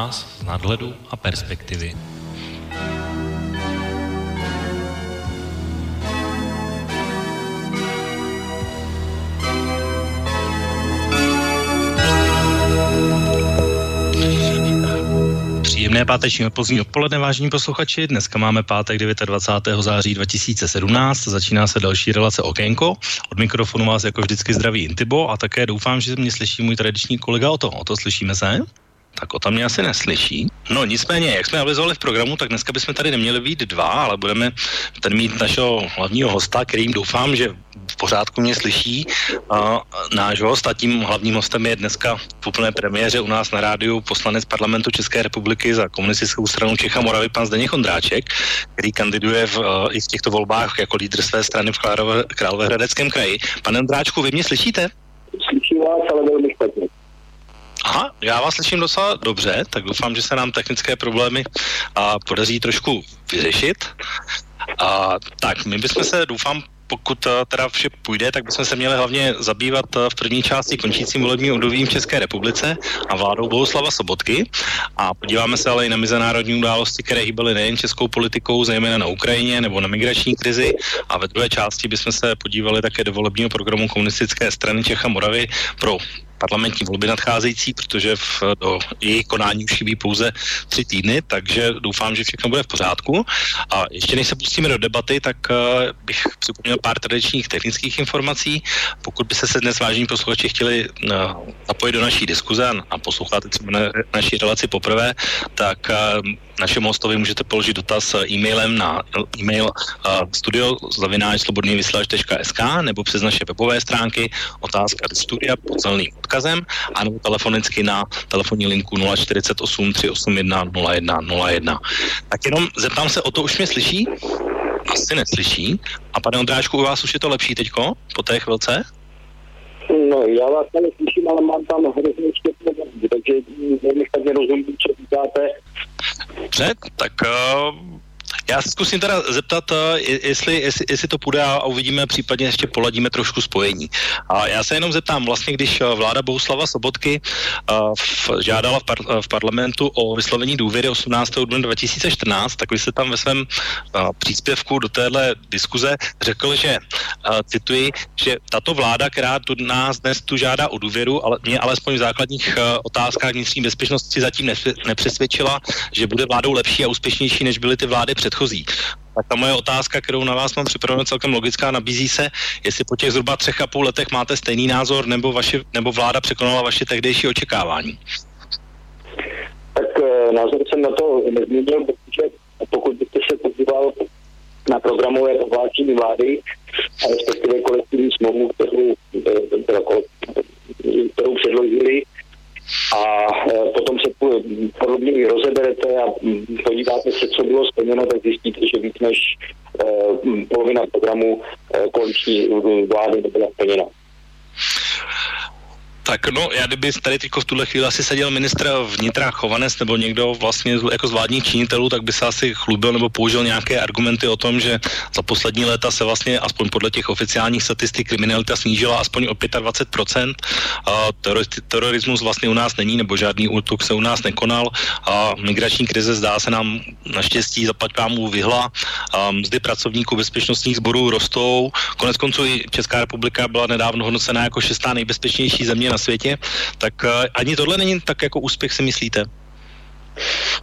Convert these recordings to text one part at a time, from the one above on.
nás z nadhledu a perspektivy. Příjemné páteční odpozdní odpoledne, vážení posluchači. Dneska máme pátek 29. září 2017. Začíná se další relace Okénko. Od mikrofonu vás jako vždycky zdraví Intibo a také doufám, že mě slyší můj tradiční kolega o to. O to slyšíme se? Tak o tam mě asi neslyší. No nicméně, jak jsme avizovali v programu, tak dneska bychom tady neměli být dva, ale budeme tady mít našeho hlavního hosta, kterým doufám, že v pořádku mě slyší. Uh, náš host a tím hlavním hostem je dneska v úplné premiéře u nás na rádiu poslanec parlamentu České republiky za komunistickou stranu Čecha Moravy, pan Zdeněk Ondráček, který kandiduje v, uh, i v těchto volbách jako lídr své strany v Královéhradeckém kraji. Pane Ondráčku, vy mě slyšíte? Slyším vás, ale. Aha, já vás slyším docela dobře, tak doufám, že se nám technické problémy a, podaří trošku vyřešit. A, tak, my bychom se, doufám, pokud uh, teda vše půjde, tak bychom se měli hlavně zabývat uh, v první části končícím volebním obdobím České republice a vládou Bohuslava Sobotky. A podíváme se ale i na mezinárodní události, které hýbaly nejen českou politikou, zejména na Ukrajině nebo na migrační krizi. A ve druhé části bychom se podívali také do volebního programu komunistické strany Čecha Moravy pro parlamentní volby nadcházející, protože v, do jejich konání už chybí pouze tři týdny, takže doufám, že všechno bude v pořádku. A ještě než se pustíme do debaty, tak uh, bych připomněl pár tradičních technických informací. Pokud by se dnes vážení posluchači chtěli uh, zapojit do naší diskuze a poslouchat třeba na, naší relaci poprvé, tak uh, našemu hostovi můžete položit dotaz e-mailem na e-mail uh, studio nebo přes naše webové stránky otázka studia pod odkazem a nebo telefonicky na telefonní linku 048 381 0101. Tak jenom zeptám se, o to už mě slyší? Asi neslyší. A pane Ondráčku, u vás už je to lepší teďko, po té chvilce? No, já vás neslyším, ale mám tam hrozně štětné takže nevím, tak nerozumím, co říkáte. Dobře, tak uh, já se zkusím teda zeptat, eh, jestli, jestli, jestli to půjde a uvidíme, případně ještě poladíme trošku spojení. A já se jenom zeptám, vlastně když eh, vláda Bouslava Sobotky uh, v, žádala v, par, v parlamentu o vyslovení důvěry 18. dubna 2014, tak vy jste tam ve svém příspěvku do téhle diskuze řekl, že, cituji, že tato vláda, která tu nás dnes tu žádá o důvěru, ale mě alespoň v základních otázkách vnitřní bezpečnosti zatím nepřesvědčila, že bude vládou lepší a úspěšnější, než byly ty vlády předchozí. Tak ta moje otázka, kterou na vás mám připravenou celkem logická, nabízí se, jestli po těch zhruba třech a půl letech máte stejný názor, nebo, vaši, nebo vláda překonala vaše tehdejší očekávání. Tak e, názor jsem na to nezměnil, protože pokud byste se podíval na programové prohlášení vlády, a respektive kolektivní smlouvu, kterou, e, kterou předložili, a e, potom se podobně i rozeberete a podíváte se, co bylo splněno, tak zjistíte, že víc než e, polovina programu e, koaliční vlády nebyla splněna. Tak no, já kdyby tady teď v tuhle chvíli asi seděl ministr vnitra Chovanec nebo někdo vlastně jako z vládních činitelů, tak by se asi chlubil nebo použil nějaké argumenty o tom, že za poslední léta se vlastně aspoň podle těch oficiálních statistik kriminalita snížila aspoň o 25%. A terorismus vlastně u nás není, nebo žádný útok se u nás nekonal. A migrační krize zdá se nám naštěstí zapať pámu vyhla. A mzdy pracovníků bezpečnostních sborů rostou. Konec konců i Česká republika byla nedávno hodnocena jako šestá nejbezpečnější země na světě, tak eh, ani tohle není tak jako úspěch, si myslíte?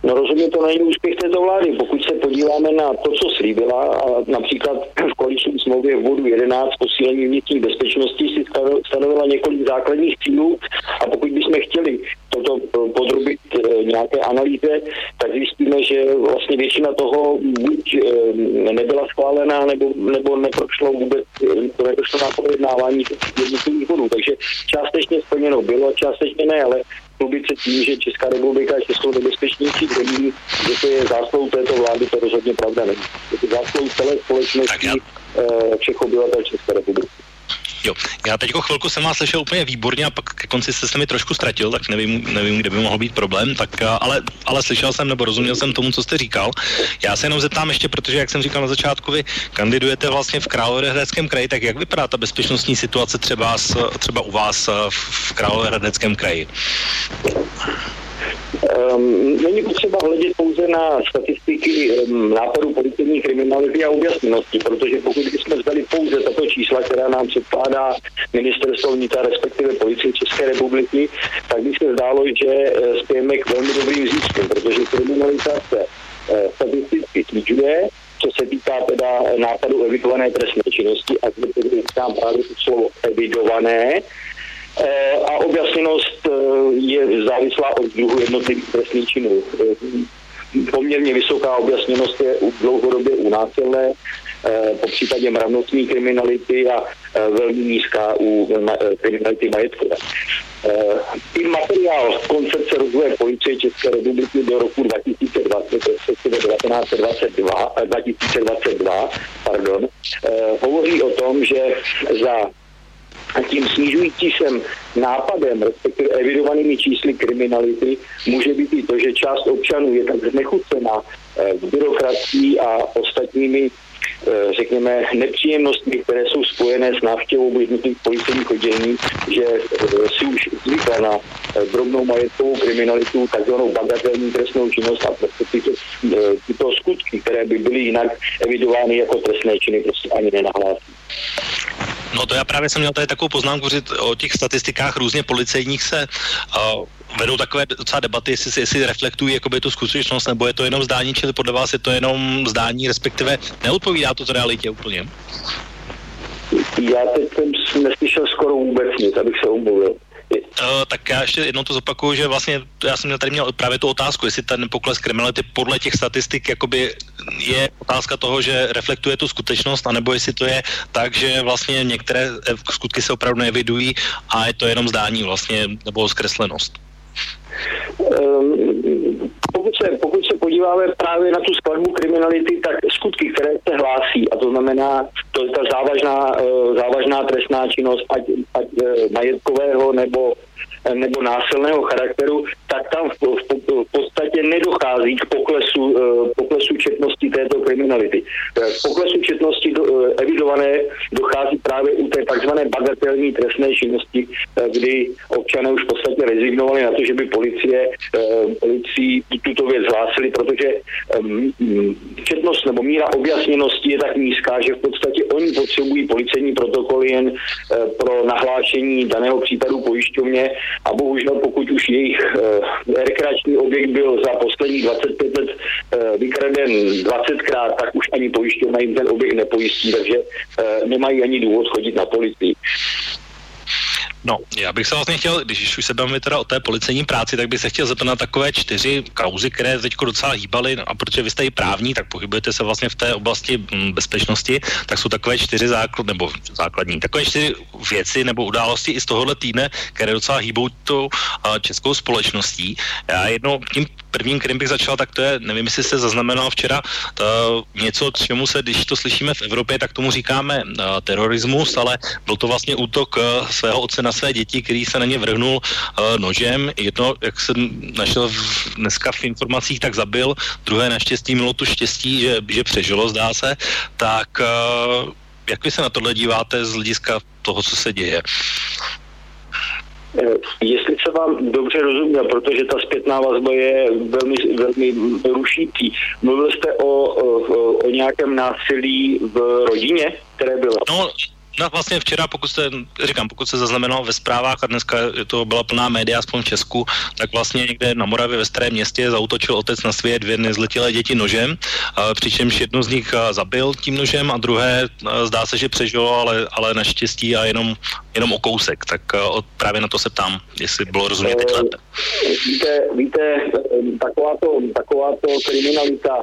No rozhodně to není úspěch této vlády. Pokud se podíváme na to, co slíbila, a například v koaliční smlouvě v bodu 11 posílení vnitřní bezpečnosti si stanovila několik základních cílů a pokud bychom chtěli toto eh, podrobit eh, nějaké analýze, tak zjistíme, že vlastně většina toho buď nebyla schválená, nebo, nebo neprošlo vůbec, neprošlo na projednávání jednotlivých bodů. Takže částečně splněno bylo, částečně ne, ale chlubit se tím, že Česká republika je českou nebezpečnější zemí, že to je zásluhou této vlády, to rozhodně pravda není. Je to zásluhou celé společnosti eh, všech obyvatel České republiky. Jo, já teď chvilku jsem vás slyšel úplně výborně a pak ke konci jste se mi trošku ztratil, tak nevím, nevím kde by mohl být problém, tak ale, ale slyšel jsem nebo rozuměl jsem tomu, co jste říkal. Já se jenom zeptám ještě, protože jak jsem říkal na začátku, vy kandidujete vlastně v Královéhradeckém kraji, tak jak vypadá ta bezpečnostní situace třeba, třeba u vás v Královéhradeckém kraji? Um, není potřeba hledět pouze na statistiky um, nápadu policejní kriminality a objasněnosti, protože pokud bychom vzali pouze tato čísla, která nám předkládá ministerstvo vnitra, respektive policie České republiky, tak by se zdálo, že uh, spějeme k velmi dobrým získům, protože kriminalita se uh, statisticky snižuje, co se týká teda nápadu evidované trestné činnosti, a zde tedy právě to slovo evidované, Eh, a objasněnost eh, je závislá od druhu jednotlivých trestných činů. Eh, poměrně vysoká objasněnost je dlouhodobě u násilné, po případě mravnostní kriminality a velmi nízká u kriminality majetkové. I materiál koncepce rozvoje policie České republiky do roku 2020, respektive 1922, 2022 pardon, hovoří o tom, že za a tím snižující se nápadem, respektive evidovanými čísly kriminality, může být i to, že část občanů je tak znechucená eh, byrokracií a ostatními řekněme, nepříjemnostmi, které jsou spojené s návštěvou jednotlivých policejních oddělení, že eh, si už zvykla na drobnou majetkovou kriminalitu, takzvanou bagatelní trestnou činnost a prostě tyto, tyto skutky, které by byly jinak evidovány jako trestné činy, prostě ani nenahlásí. No to já právě jsem měl tady takovou poznámku, že o těch statistikách různě policejních se uh, vedou takové docela debaty, jestli, jestli reflektují jakoby tu skutečnost, nebo je to jenom zdání, čili podle vás je to jenom zdání, respektive neodpovídá to realitě úplně? Já teď jsem neslyšel skoro vůbec nic, abych se omluvil. Uh, tak já ještě jednou to zopakuju, že vlastně já jsem tady měl právě tu otázku, jestli ten pokles kriminality podle těch statistik jakoby je otázka toho, že reflektuje tu skutečnost, anebo jestli to je tak, že vlastně některé eh, skutky se opravdu nevidují a je to jenom zdání vlastně, nebo zkreslenost. Um, pokud se, pokud se podíváme právě na tu skladbu kriminality, tak skutky, které se hlásí, a to znamená, to je ta závažná, uh, závažná trestná činnost, ať, ať uh, majetkového nebo nebo násilného charakteru, tak tam v, v, v podstatě nedochází k poklesu, uh, poklesu četnosti této kriminality. K poklesu četnosti do, evidované dochází právě u té takzvané bagatelní trestné činnosti, kdy občané už v podstatě rezignovali na to, že by policie, policii tuto věc hlásili, protože um, četnost nebo míra objasněnosti je tak nízká, že v podstatě oni potřebují policejní protokoly jen pro nahlášení daného případu pojišťovně a bohužel pokud už jejich eh, rekreační objekt byl za posledních 25 let eh, vykraden 20krát, tak už ani pojišťovna jim ten objekt nepojistí, takže eh, nemají ani důvod chodit na policii. No, já bych se vlastně chtěl, když už se bavíme teda o té policejní práci, tak bych se chtěl zeptat na takové čtyři kauzy, které teď docela hýbaly, no a protože vy jste i právní, tak pohybujete se vlastně v té oblasti mm, bezpečnosti, tak jsou takové čtyři základ, nebo základní, takové čtyři věci nebo události i z tohohle týdne, které docela hýbou tou českou společností. Já jednou tím prvním, kterým bych začal, tak to je, nevím, jestli jste zaznamenal včera, to, něco, čemu se, když to slyšíme v Evropě, tak tomu říkáme uh, terorismus, ale byl to vlastně útok uh, svého otce na své děti, který se na ně vrhnul uh, nožem. Jedno, jak jsem našel v, dneska v informacích, tak zabil, druhé naštěstí mělo tu štěstí, že, že přežilo, zdá se. Tak uh, jak vy se na tohle díváte z hlediska toho, co se děje? Eh, jestli se vám dobře rozuměl, protože ta zpětná vazba je velmi, velmi rušící. Mluvil jste o, o, o nějakém násilí v rodině, které bylo? No, No vlastně včera, pokud se, říkám, pokud se zaznamenalo ve zprávách a dneska to byla plná média, aspoň v Česku, tak vlastně někde na Moravě ve starém městě zautočil otec na své dvě nezletilé děti nožem, přičemž jednu z nich zabil tím nožem a druhé zdá se, že přežilo, ale, ale naštěstí a jenom, jenom o kousek. Tak právě na to se ptám, jestli bylo rozumět teď lépe. Víte, víte takováto, takováto kriminalita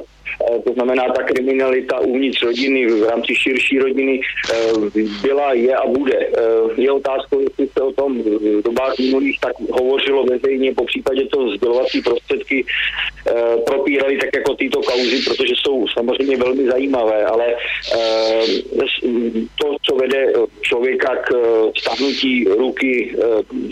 to znamená ta kriminalita uvnitř rodiny, v rámci širší rodiny eh, byla, je a bude. Eh, je otázkou, jestli se o tom v dobách minulých tak hovořilo veřejně, po případě to sdělovací prostředky propírali tak jako tyto kauzy, protože jsou samozřejmě velmi zajímavé, ale to, co vede člověka k stahnutí ruky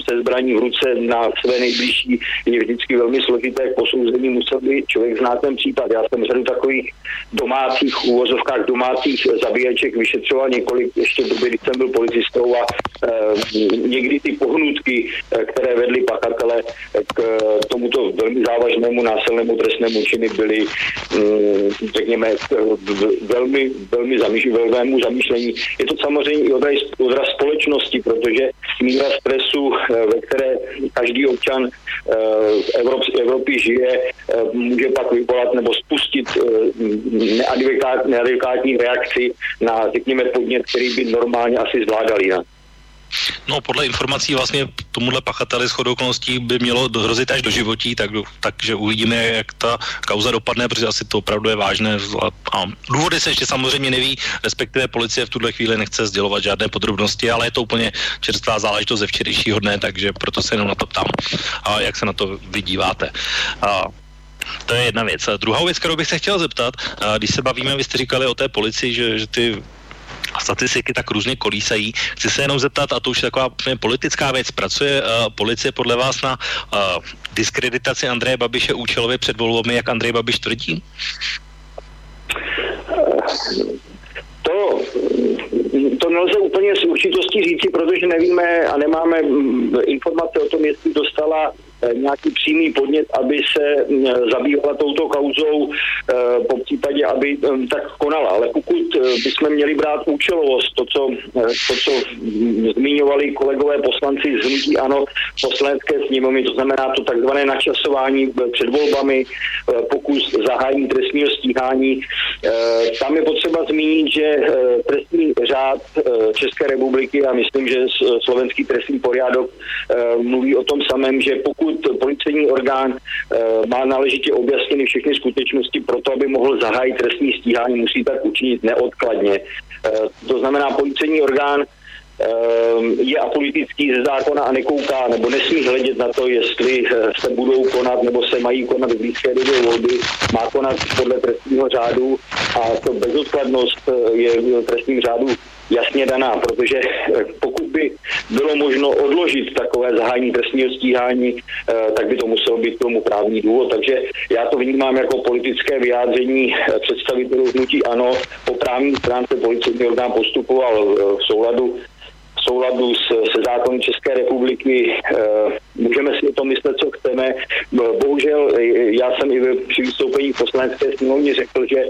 se zbraní v ruce na své nejbližší, je vždycky velmi složité posouzení. Musel by člověk znát ten případ. Já jsem řadu takových domácích, úvozovkách domácích zabíječek vyšetřoval několik ještě v době, kdy jsem byl policistou a e, někdy ty pohnutky, které vedly pachatele k tomuto velmi závažnému násilnému trestnému činy byly, mm, řekněme, velmi, velmi velmému zamýšlení. Je to samozřejmě i odraz, odraz společnosti, protože míra stresu, ve které každý občan v Evropě žije, může pak vyvolat nebo spustit neadekvátní reakci na, řekněme, podnět, který by normálně asi zvládali. Ne? No podle informací vlastně tomuhle pachateli shodou okolností by mělo dohrozit až do životí, tak, takže uvidíme, jak ta kauza dopadne, protože asi to opravdu je vážné. A důvody se ještě samozřejmě neví, respektive policie v tuhle chvíli nechce sdělovat žádné podrobnosti, ale je to úplně čerstvá záležitost ze včerejšího dne, takže proto se jenom na to ptám, a jak se na to vydíváte. A to je jedna věc. A druhá věc, kterou bych se chtěl zeptat, když se bavíme, vy jste říkali o té policii, že, že ty statistiky tak různě kolísají. Chci se jenom zeptat, a to už je taková politická věc, pracuje uh, policie podle vás na uh, diskreditaci Andreje Babiše účelově před volbami, jak Andrej Babiš tvrdí? To, to nelze úplně s určitostí říci, protože nevíme a nemáme informace o tom, jestli dostala nějaký přímý podnět, aby se mm, zabývala touto kauzou, eh, po případě, aby mm, tak konala. Ale pokud eh, bychom měli brát účelovost, to, co, to, co zmiňovali kolegové poslanci z Hnutí Ano poslanecké sněmovny, to znamená to takzvané načasování před volbami, pokus zahájení trestního stíhání, tam je potřeba zmínit, že trestní řád České republiky a myslím, že slovenský trestní poriadok mluví o tom samém, že pokud pokud policejní orgán eh, má náležitě objasněny všechny skutečnosti pro to, aby mohl zahájit trestní stíhání, musí tak učinit neodkladně. Eh, to znamená, policejní orgán eh, je apolitický ze zákona a nekouká nebo nesmí hledět na to, jestli se budou konat nebo se mají konat v blízké době volby, má konat podle trestního řádu a to bezodkladnost je v trestním řádu jasně daná, protože eh, pokud by bylo možno odložit takové zahájení trestního stíhání, eh, tak by to muselo být tomu právní důvod. Takže já to vnímám jako politické vyjádření eh, představitelů hnutí ANO. Po právní stránce policejní orgán postupoval v souladu souladu s, se zákony České republiky. můžeme si o tom myslet, co chceme. Bohužel já jsem i při vystoupení v poslanecké sněmovně řekl, že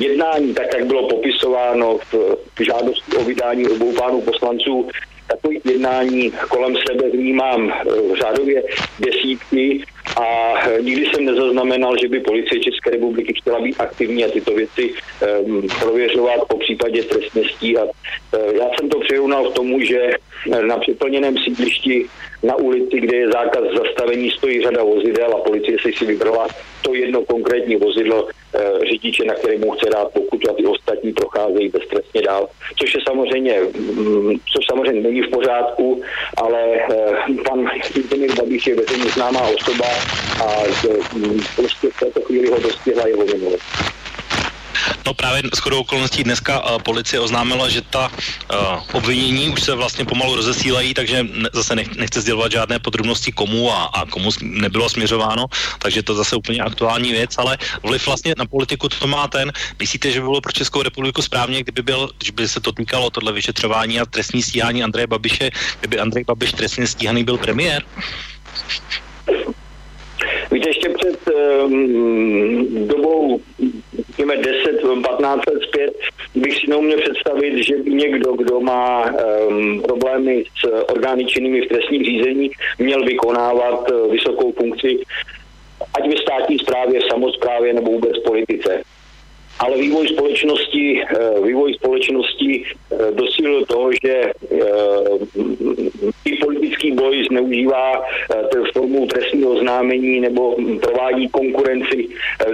jednání, tak jak bylo popisováno v žádosti o vydání obou pánů poslanců, takových jednání kolem sebe vnímám eh, řádově desítky a eh, nikdy jsem nezaznamenal, že by policie České republiky chtěla být aktivní a tyto věci um, prověřovat po případě. Uh, já jsem to přirovnal k tomu, že na přeplněném sídlišti na ulici, kde je zákaz zastavení, stojí řada vozidel a policie si si vybrala to jedno konkrétní vozidlo e, řidiče, na kterém mu chce dát pokutu a ty ostatní procházejí beztrestně dál. Což je samozřejmě, mm, což samozřejmě není v pořádku, ale e, pan Zdeněk Babiš je veřejně známá osoba a e, prostě v této chvíli ho dostihla jeho minulost. No právě s chodou okolností dneska uh, policie oznámila, že ta uh, obvinění už se vlastně pomalu rozesílají, takže ne, zase nech, nechce sdělovat žádné podrobnosti komu a, a komu nebylo směřováno, takže to zase úplně aktuální věc, ale vliv vlastně na politiku to má ten, myslíte, že by bylo pro Českou republiku správně, kdyby byl, když by se to týkalo tohle vyšetřování a trestní stíhání Andreje Babiše, kdyby Andrej Babiš trestně stíhaný byl premiér? Víte, ještě před um, dobou, řekněme 10-15 let zpět, bych si neuměl představit, že by někdo, kdo má um, problémy s orgány činnými v trestním řízení, měl vykonávat uh, vysokou funkci ať ve státní správě, samozprávě nebo vůbec politice ale vývoj společnosti, eh, vývoj společnosti eh, dosílil toho, že eh, i politický boj zneužívá formu trestního oznámení nebo provádí konkurenci,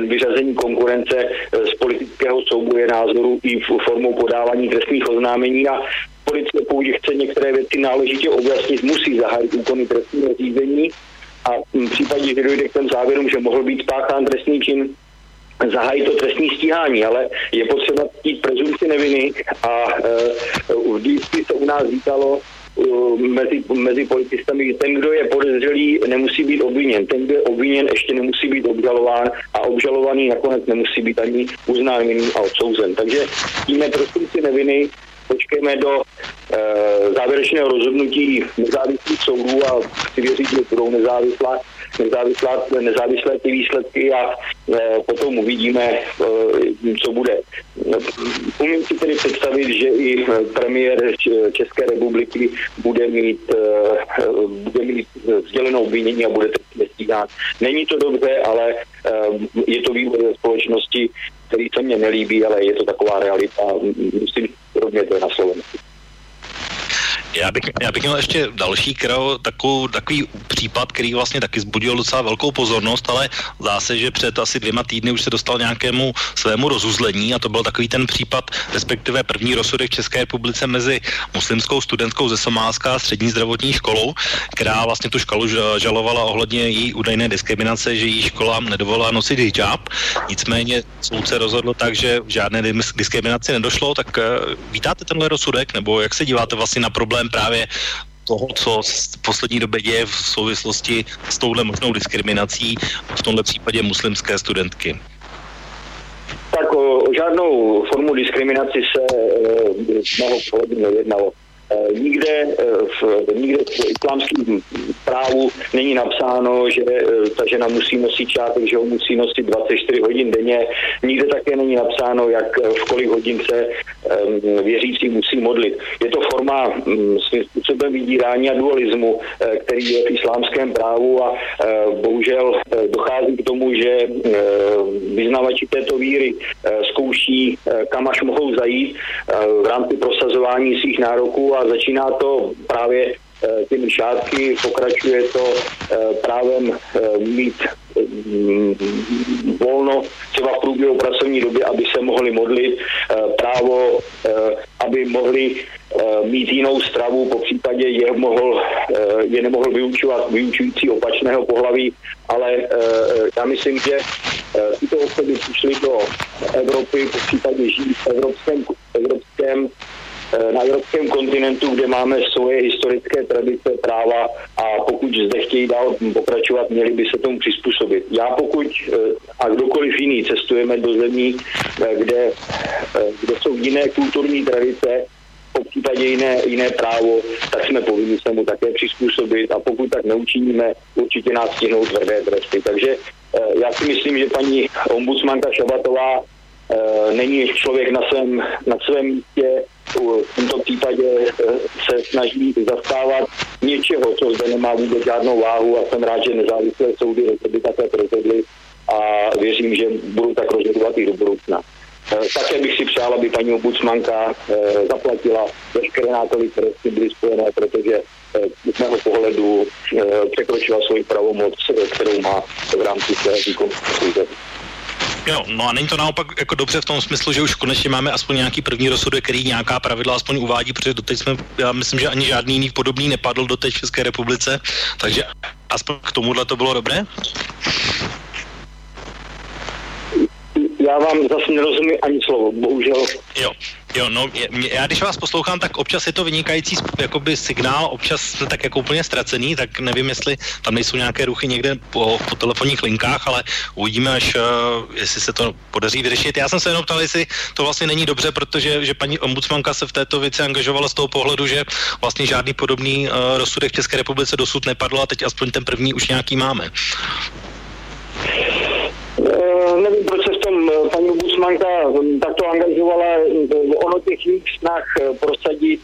vyřazení konkurence z politického souboje názoru i formou podávání trestních oznámení. A policie, pokud chce některé věci náležitě objasnit, musí zahájit úkony trestního řízení. A v případě, že dojde k těm závěrům, že mohl být spáchán trestný čin, zahájit to trestní stíhání, ale je potřeba ctít prezumci neviny a e, vždycky se u nás říkalo, mezi, mezi policistami, že ten, kdo je podezřelý, nemusí být obviněn. Ten, kdo je obviněn, ještě nemusí být obžalován a obžalovaný nakonec nemusí být ani uznán a odsouzen. Takže tím si neviny počkejme do e, závěrečného rozhodnutí nezávislých soudů a chci věřit, že budou nezávislá, nezávislá, nezávislé ty výsledky a e, potom uvidíme, e, co bude. Umím si tedy představit, že i premiér České republiky bude mít, e, bude mít vzdělenou obvinění a bude to stíhán. Není to dobře, ale e, je to vývoj ve společnosti, který se mně nelíbí, ale je to taková realita. Musím podobně to na Slovensku. Já bych, já bych měl ještě další krau, takovou, takový případ, který vlastně taky zbudil docela velkou pozornost, ale zdá se, že před asi dvěma týdny už se dostal nějakému svému rozuzlení a to byl takový ten případ, respektive první rozsudek v České republice mezi muslimskou studentskou ze Somálska a střední zdravotní školou, která vlastně tu školu žalovala ohledně její údajné diskriminace, že jí škola nedovolila nosit hijab. Nicméně soudce rozhodl tak, že žádné diskriminaci nedošlo, tak eh, vítáte tenhle rozsudek, nebo jak se díváte vlastně na problém problém právě toho, co v poslední době děje v souvislosti s touhle možnou diskriminací, v tomhle případě muslimské studentky? Tak o, o žádnou formu diskriminaci se e, z mého pohledu nejednalo. Eh, nikde eh, v, nikde v islámském právu není napsáno, že eh, ta žena musí nosit čátek, že ho musí nosit 24 hodin denně. Nikde také není napsáno, jak v kolik hodin se věřící musí modlit. Je to forma mm, svým způsobem vydírání a dualismu, který je v islámském právu a bohužel dochází k tomu, že vyznavači této víry zkouší, kam až mohou zajít v rámci prosazování svých nároků a začíná to právě eh, těmi šátky, pokračuje to eh, právem eh, mít mm, volno třeba v průběhu pracovní doby, aby se mohli modlit, právo, aby mohli mít jinou stravu, po případě je, mohl, je nemohl vyučovat vyučující opačného pohlaví, ale já myslím, že tyto osoby přišly do Evropy, po případě žijí v evropském, evropském na evropském kontinentu, kde máme svoje historické tradice, práva a pokud zde chtějí dál pokračovat, měli by se tomu přizpůsobit. Já pokud eh, a kdokoliv jiný cestujeme do zemí, eh, kde, kde jsou jiné kulturní tradice, po případě jiné, jiné právo, tak jsme povinni se mu také přizpůsobit a pokud tak neučiníme, určitě nás stihnou tvrdé tresty. Takže já si myslím, že paní ombudsmanka Šabatová není člověk na svém, na svém místě, v tomto případě eh, se snaží zastávat něčeho, co zde nemá vůbec žádnou váhu a jsem rád, že nezávislé soudy by také rozhodly a věřím, že budou tak rozhodovat i do budoucna. Eh, také bych si přál, aby paní ombudsmanka eh, zaplatila veškeré náklady, které s tím byly spojené, protože z mého pohledu překročila svoji pravomoc, kterou má v rámci své výkonu Jo, no a není to naopak jako dobře v tom smyslu, že už konečně máme aspoň nějaký první rozsudek, který nějaká pravidla aspoň uvádí, protože doteď jsme, já myslím, že ani žádný jiný podobný nepadl doteď v České republice, takže aspoň k tomuhle to bylo dobré? Já vám zase nerozumím ani slovo, bohužel. Jo, jo, no, já když vás poslouchám, tak občas je to vynikající jakoby signál, občas jste tak jako úplně ztracený, tak nevím, jestli tam nejsou nějaké ruchy někde po, po telefonních linkách, ale uvidíme, až uh, jestli se to podaří vyřešit. Já jsem se jenom ptal, jestli to vlastně není dobře, protože že paní ombudsmanka se v této věci angažovala z toho pohledu, že vlastně žádný podobný uh, rozsudek v České republice dosud nepadl a teď aspoň ten první už nějaký máme. Uh, nevím, proč se v tom eh, paní ombudsmanka hm, takto angažovala. Ono těch jejich snah eh, prosadit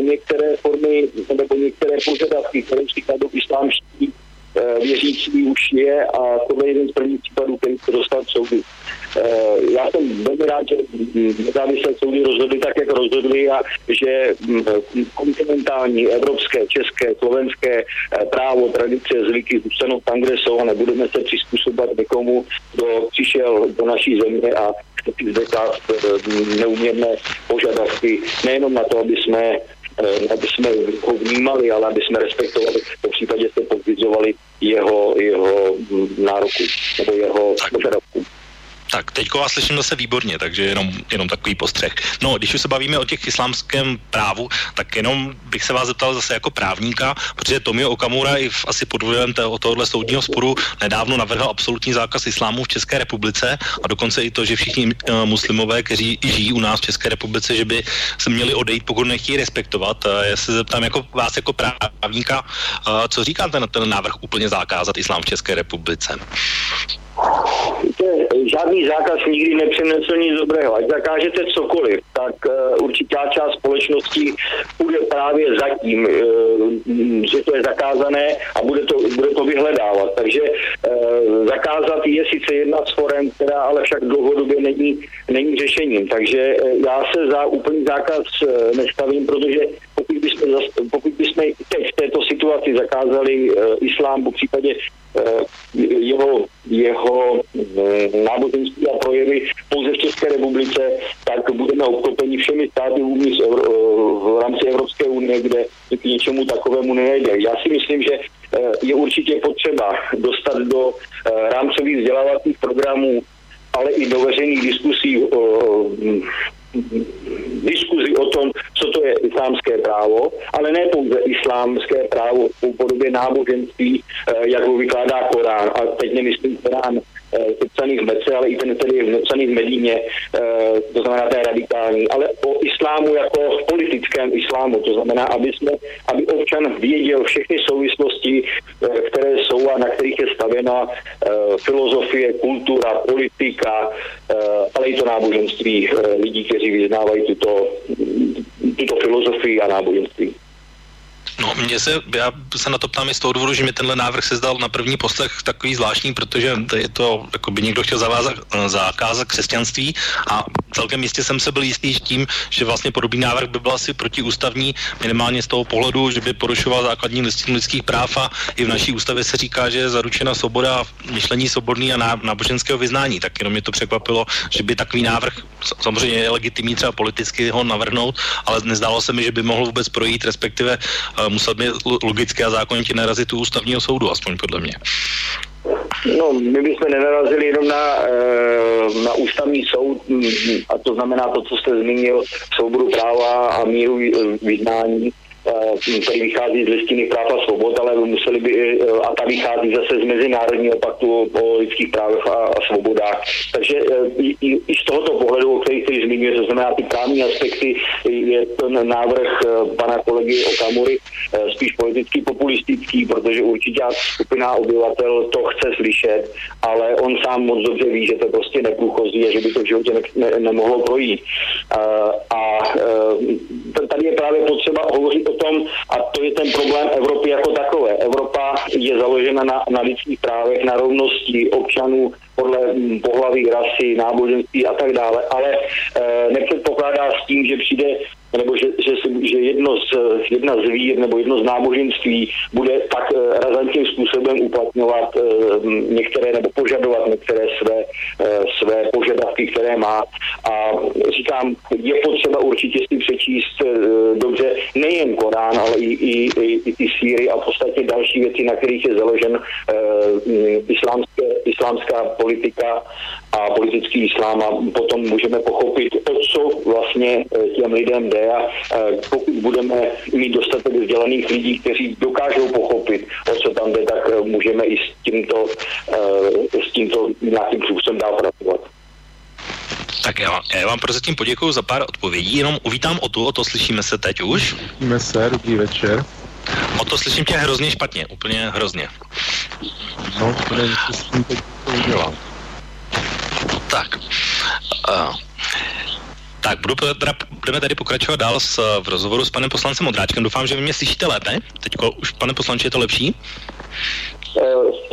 některé formy nebo některé požadavky, které si kladou islámští věřící už je a tohle je jeden z prvních případů, který se dostal k soudu. Eh, já jsem velmi rád, že nezávislé soudy rozhodly tak, jak rozhodly a že mm, kontinentální, evropské, české, slovenské eh, právo, tradice, zvyky zůstanou tam, kde jsou a nebudeme se přizpůsobovat někomu, kdo přišel do naší země a chce zde eh, neuměrné požadavky, nejenom na to, aby jsme aby jsme ho vnímali, ale aby jsme respektovali, v případě se podvizovali jeho, jeho mm, nároku nebo jeho požadavku. Tak, teďko vás slyším zase výborně, takže jenom, jenom takový postřeh. No, když už se bavíme o těch islámském právu, tak jenom bych se vás zeptal zase jako právníka, protože Tomio Okamura i v, asi pod vlivem tohohle soudního sporu nedávno navrhl absolutní zákaz islámu v České republice a dokonce i to, že všichni uh, muslimové, kteří žijí u nás v České republice, že by se měli odejít, pokud nechtějí respektovat. Uh, já se zeptám jako vás jako právníka, uh, co říkáte na ten návrh úplně zakázat islám v České republice? Žádný zákaz nikdy nepřinesl nic dobrého. Ať zakážete cokoliv, tak uh, určitá část společnosti bude právě zatím, uh, že to je zakázané a bude to, bude to vyhledávat. Takže uh, zakázat je sice jedna z forem, která ale však dlouhodobě není, není řešením. Takže uh, já se za úplný zákaz uh, nestavím, protože pokud bychom, pokud bychom teď v této situaci zakázali uh, islám, po případě jeho, jeho náboženství a projevy pouze v České republice, tak budeme obklopeni všemi státy uvnitř Evro, v rámci Evropské unie, kde k něčemu takovému nejde. Já si myslím, že je určitě potřeba dostat do rámcových vzdělávacích programů ale i do veřejných diskusí diskuzi o tom, co to je islámské právo, ale ne pouze islámské právo v podobě náboženství, eh, jak ho vykládá Korán. A teď nemyslím Korán sepsaný v Mece, ale i ten, který je napsaný v Medíně, eh, to znamená ten radikální, ale o islámu jako politickém islámu, to znamená, aby, jsme, aby občan věděl všechny souvislosti, eh, které jsou a na kterých je stavěna filozofie, kultura, politika, ale i to náboženství lidí, kteří vyznávají tuto, tuto filozofii a náboženství. Mě se, já se na to ptám i z toho důvodu, že mi tenhle návrh se zdal na první poslech takový zvláštní, protože je to, jako by někdo chtěl zavázat, zakázat křesťanství a celkem jistě jsem se byl jistý tím, že vlastně podobný návrh by byl asi protiústavní, minimálně z toho pohledu, že by porušoval základní listinu lidských práv a i v naší ústavě se říká, že je zaručena svoboda myšlení svobodný a náboženského vyznání. Tak jenom mě to překvapilo, že by takový návrh, samozřejmě je legitimní třeba politicky ho navrhnout, ale nezdálo se mi, že by mohl vůbec projít, respektive uh, musel by logicky a zákonitě narazit u ústavního soudu, aspoň podle mě. No, my bychom nenarazili jenom na, eh, na ústavní soud, mm, a to znamená to, co jste zmínil, souboru práva a míru vyznání, Eh, který vychází z listiny práv a svobod, ale museli by, eh, a ta vychází zase z Mezinárodního paktu o lidských právech a, svobodách. Takže eh, i, i, i z tohoto pohledu, o který který zmiňuje, to znamená ty právní aspekty, je ten návrh pana kolegy Okamury spíš politicky populistický, protože určitě skupina obyvatel to chce slyšet, ale on sám moc dobře ví, že to prostě neprůchozí a že by to v životě ne, ne, nemohlo projít. A, a tady je právě potřeba hovořit o tom, a to je ten problém Evropy jako takové. Evropa je založena na, na lidských právech, na rovnosti občanů podle hm, pohlaví, rasy, náboženství a tak dále, ale e, nepředpokládá s tím, že přijde nebo že, že, že jedno z, jedna z vír nebo jedno z náboženství bude tak uh, razantním způsobem uplatňovat uh, některé nebo požadovat některé své, uh, své požadavky, které má. A říkám, je potřeba určitě si přečíst dobře nejen Korán, ale i, i, i, i ty síry a v podstatě další věci, na kterých je založen islámské, islámská politika a politický islám a potom můžeme pochopit, o co vlastně těm lidem jde a pokud budeme mít dostatek vzdělaných lidí, kteří dokážou pochopit, o co tam jde, tak eh, můžeme i s tímto, eh, s tímto nějakým způsobem dál pracovat. Tak já, já vám prozatím poděkuji za pár odpovědí, jenom uvítám o tu, o to slyšíme se teď už. Slyšíme se, dobrý večer. O to slyším tě hrozně špatně, úplně hrozně. No, to nevím, co s tím teď. Tak. Uh, tak, budu, teda, budeme tady pokračovat dál s, v rozhovoru s panem poslancem Modráčkem. Doufám, že vy mě slyšíte lépe. Teď už, pane poslanče, je to lepší? Eh,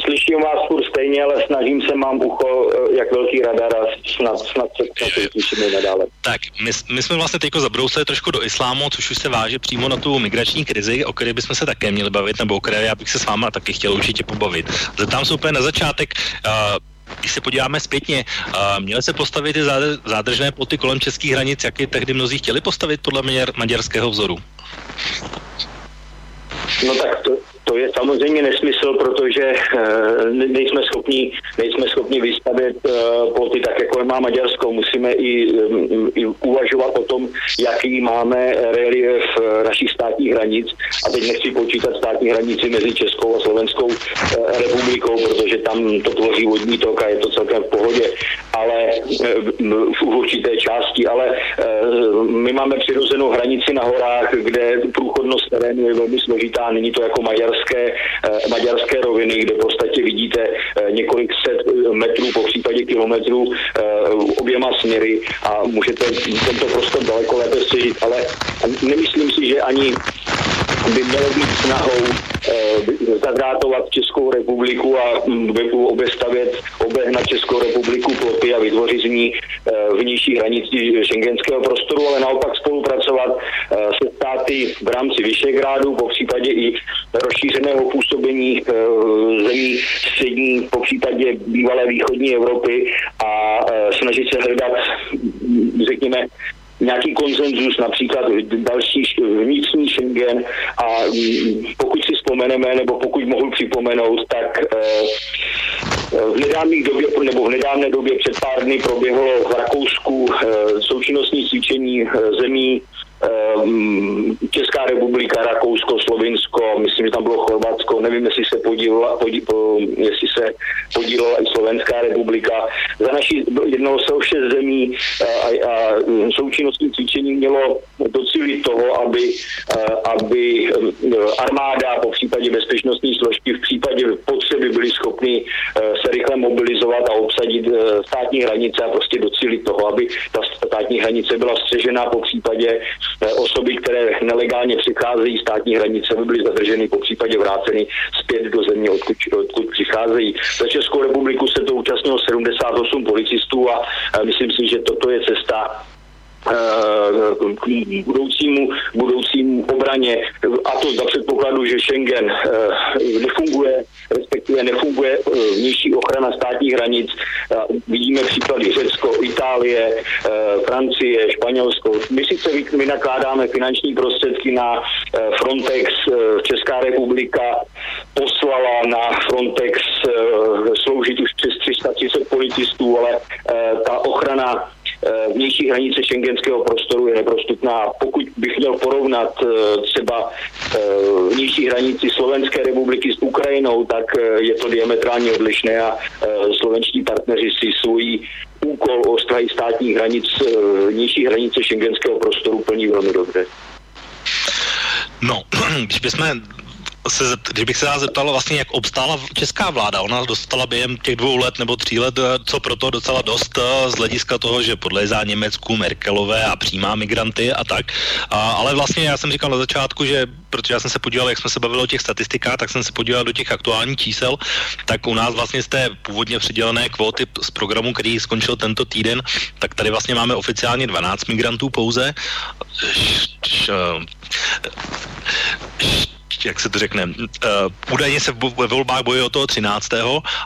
slyším vás furt stejně, ale snažím se, mám ucho eh, jak velký radar a snad, snad se slyšíme nadále. Tak, my, my jsme vlastně teď zabrousili trošku do islámu, což už se váže přímo na tu migrační krizi, o které bychom se také měli bavit, nebo o které já bych se s váma taky chtěl určitě pobavit. Zeptám se úplně na začátek, uh, když se podíváme zpětně, uh, měly se postavit ty zádržné ploty kolem českých hranic, jak je tehdy mnozí chtěli postavit podle maďarského vzoru? No tak to, to je samozřejmě nesmysl, protože nejsme schopni, nejsme schopni vystavět ploty tak, jako je má Maďarsko. Musíme i, i uvažovat o tom, jaký máme relief našich státních hranic. A teď nechci počítat státní hranici mezi Českou a Slovenskou republikou, protože tam to tvoří vodní tok a je to celkem v pohodě, ale v určité části, ale my máme přirozenou hranici na horách, kde průchodnost terénu je velmi složitá. Není to jako maďarské, maďarské roviny, kde v podstatě vidíte několik set metrů, po případě kilometrů oběma směry a můžete tento prostor daleko lépe střežit, ale nemyslím si, že ani by mělo být snahou eh, zadrátovat Českou republiku a mm, obestavět, obehnat Českou republiku ploty a vytvořit z ní eh, vnější hranici šengenského prostoru, ale naopak spolupracovat eh, se státy v rámci Vyšegrádu, po případě i rozšířeného působení zemí střední, po případě bývalé východní Evropy a snažit se hledat, řekněme, nějaký konsenzus, například další vnitřní Schengen a mm, pokud si vzpomeneme, nebo pokud mohu připomenout, tak eh, v nedávné době, nebo v nedávné době před pár dny proběhlo v Rakousku eh, součinnostní cvičení eh, zemí Česká republika, Rakousko, Slovinsko, myslím, že tam bylo Chorvatsko, nevím, jestli se podílela, podí, po, jestli se podílela i Slovenská republika. Za naší jednalo se o šest zemí a, a součinnostní cvičení mělo docílit toho, aby, aby armáda, po případě bezpečnostní složky, v případě potřeby byly schopni se rychle mobilizovat a obsadit státní hranice a prostě docílit toho, aby ta státní hranice byla střežená po případě Eh, osoby, které nelegálně přicházejí státní hranice, by byly zadrženy, po případě vráceny zpět do země, odkud, odkud přicházejí. Za Českou republiku se to účastnilo 78 policistů a myslím si, že toto je cesta, k budoucímu, budoucímu obraně a to za předpokladu, že Schengen eh, nefunguje, respektive nefunguje eh, vnější ochrana státních hranic. Vidíme příklady Řecko, Itálie, Francie, Španělsko. My sice vynakládáme finanční prostředky na Frontex, Česká republika poslala na Frontex sloužit už přes 330 policistů, ale ta ochrana Eh, vnější hranice šengenského prostoru je neprostupná. Pokud bych měl porovnat eh, třeba eh, vnější hranici Slovenské republiky s Ukrajinou, tak je to diametrálně odlišné a slovenští partneři si svůj úkol o strahy státních hranic, vnější hranice šengenského prostoru plní velmi dobře. No, když bychom se, když bych se vás zeptal vlastně, jak obstála česká vláda, ona dostala během těch dvou let nebo tří let, eh, co proto docela dost eh, z hlediska toho, že podlézá Německu, Merkelové a přijímá migranty a tak. A, ale vlastně já jsem říkal na začátku, že protože já jsem se podíval, jak jsme se bavili o těch statistikách, tak jsem se podíval do těch aktuálních čísel, tak u nás vlastně z té původně přidělené kvóty z programu, který skončil tento týden, tak tady vlastně máme oficiálně 12 migrantů pouze. Jak se to řekne, uh, údajně se ve volbách bojuje o toho 13.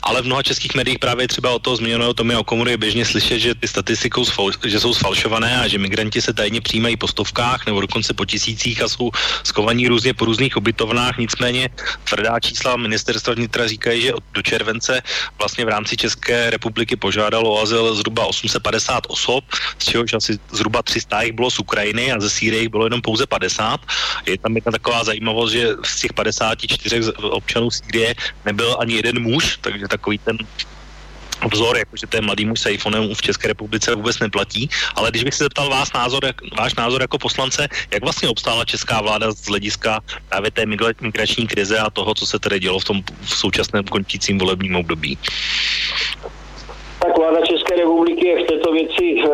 ale v mnoha českých médiích právě třeba o toho zmíněného Tomia Okomury je běžně slyšet, že ty statistiky že jsou sfalšované a že migranti se tajně přijímají po stovkách nebo dokonce po tisících a jsou skovaní různě po různých ubytovnách. Nicméně tvrdá čísla ministerstva vnitra říkají, že do července vlastně v rámci České republiky požádalo o azyl zhruba 850 osob, z čehož asi zhruba 300 jich bylo z Ukrajiny a ze Sýrie jich bylo jenom pouze 50. Je tam jedna taková zajímavost, že z těch 54 občanů Sýrie nebyl ani jeden muž, takže takový ten vzor, jakože ten mladý muž s iPhonem v České republice vůbec neplatí, ale když bych se zeptal vás názor, jak, váš názor jako poslance, jak vlastně obstála česká vláda z hlediska právě té migrační krize a toho, co se tedy dělo v tom v současném končícím volebním období? Tak vláda České republiky je v této věci, eh,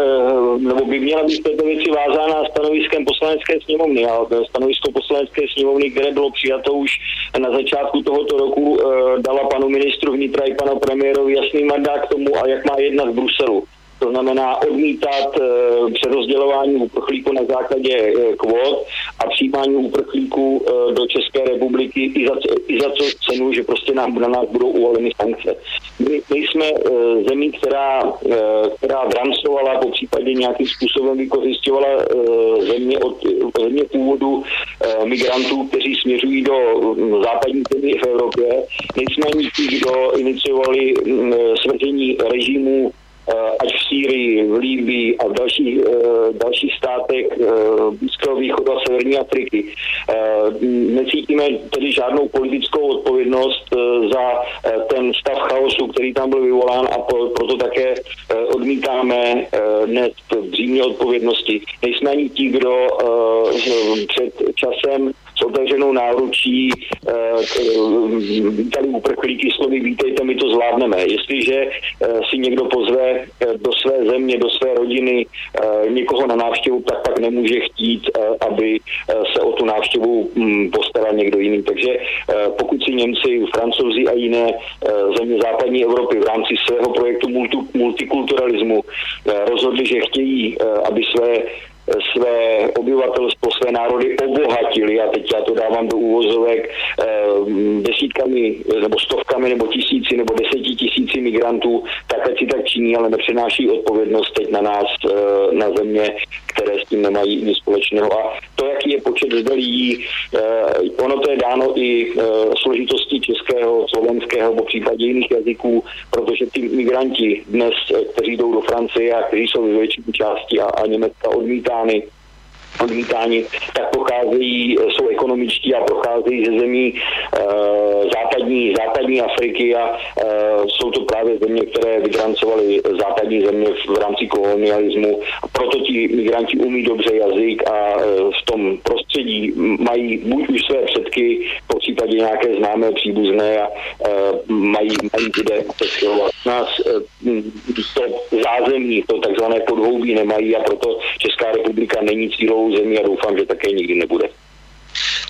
nebo by měla být v této věci vázána stanoviskem poslanecké sněmovny. A stanovisko poslanecké sněmovny, které bylo přijato už na začátku tohoto roku, eh, dala panu ministru vnitra i panu premiérovi jasný mandát k tomu, a jak má jednat v Bruselu. To znamená odmítat e, přerozdělování uprchlíků na základě e, kvót a přijímání uprchlíků e, do České republiky i za, i za co cenu, že prostě nám, na nás budou uvoleny sankce. My, my jsme zemí, která, která drancovala, po případě nějakým způsobem vykořišťovala země, od, země původu migrantů, kteří směřují do západní zemí v Evropě. Nejsme ani ti, kdo iniciovali svržení režimu Eh, ať v Sýrii, v Líbii a v dalších, eh, dalších státech eh, Blízkého východu a Severní Afriky. Necítíme tedy žádnou politickou odpovědnost za ten stav chaosu, který tam byl vyvolán a proto také odmítáme dnes břímě odpovědnosti. Nejsme ani ti, kdo před časem s otevřenou náručí vítali uprchlíky slovy vítejte, my to zvládneme. Jestliže si někdo pozve Eh, do své země, do své rodiny eh, někoho na návštěvu, tak pak nemůže chtít, eh, aby se o tu návštěvu hm, postaral někdo jiný. Takže pokud si Němci, Francouzi a jiné země západní Evropy v rámci svého projektu multikulturalismu rozhodli, že chtějí, aby své své obyvatelstvo, své národy obohatili, a teď já to dávám do úvozovek, eh, desítkami nebo stovkami nebo tisíci nebo deseti tisíci migrantů, tak ať si tak činí, ale nepřenáší odpovědnost teď na nás, eh, na země, které s tím nemají nic společného. A to, jaký je počet zde lidí, eh, ono to je dáno i složitostí českého, slovenského, po případě jiných jazyků, protože ty migranti dnes, kteří jdou do Francie a kteří jsou ve většině části a, a Německa odmítá County. Odmítáni, tak pocházejí, jsou ekonomičtí a pocházejí ze zemí e, západní, západní Afriky a e, jsou to právě země, které vydrancovaly západní země v, v rámci kolonialismu. Proto ti migranti umí dobře jazyk a e, v tom prostředí mají buď už své předky, po případě nějaké známé příbuzné a e, mají, mají kde přestěhovat. Nás e, to zázemí, to takzvané podhoubí nemají a proto Česká republika není cílou zemí a doufám, že také nikdy nebude.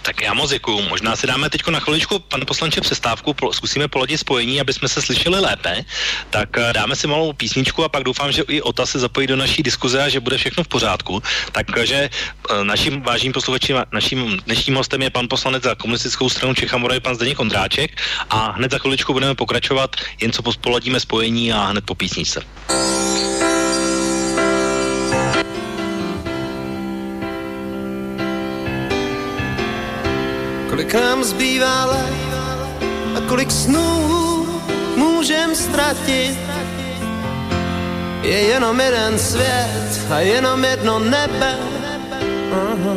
Tak já moc děkuju. Možná si dáme teď na chviličku, pan poslanče, přestávku, po, zkusíme polodit spojení, aby jsme se slyšeli lépe. Tak eh, dáme si malou písničku a pak doufám, že i Ota se zapojí do naší diskuze a že bude všechno v pořádku. Takže eh, naším vážným posluchačím, naším dnešním hostem je pan poslanec za komunistickou stranu Čecha Moravy, pan Zdeněk Ondráček a hned za chviličku budeme pokračovat, jen co poladíme spojení a hned po písničce. Kolik nám zbývá let a kolik snů můžem ztratit. Je jenom jeden svět a jenom jedno nebe. Aha.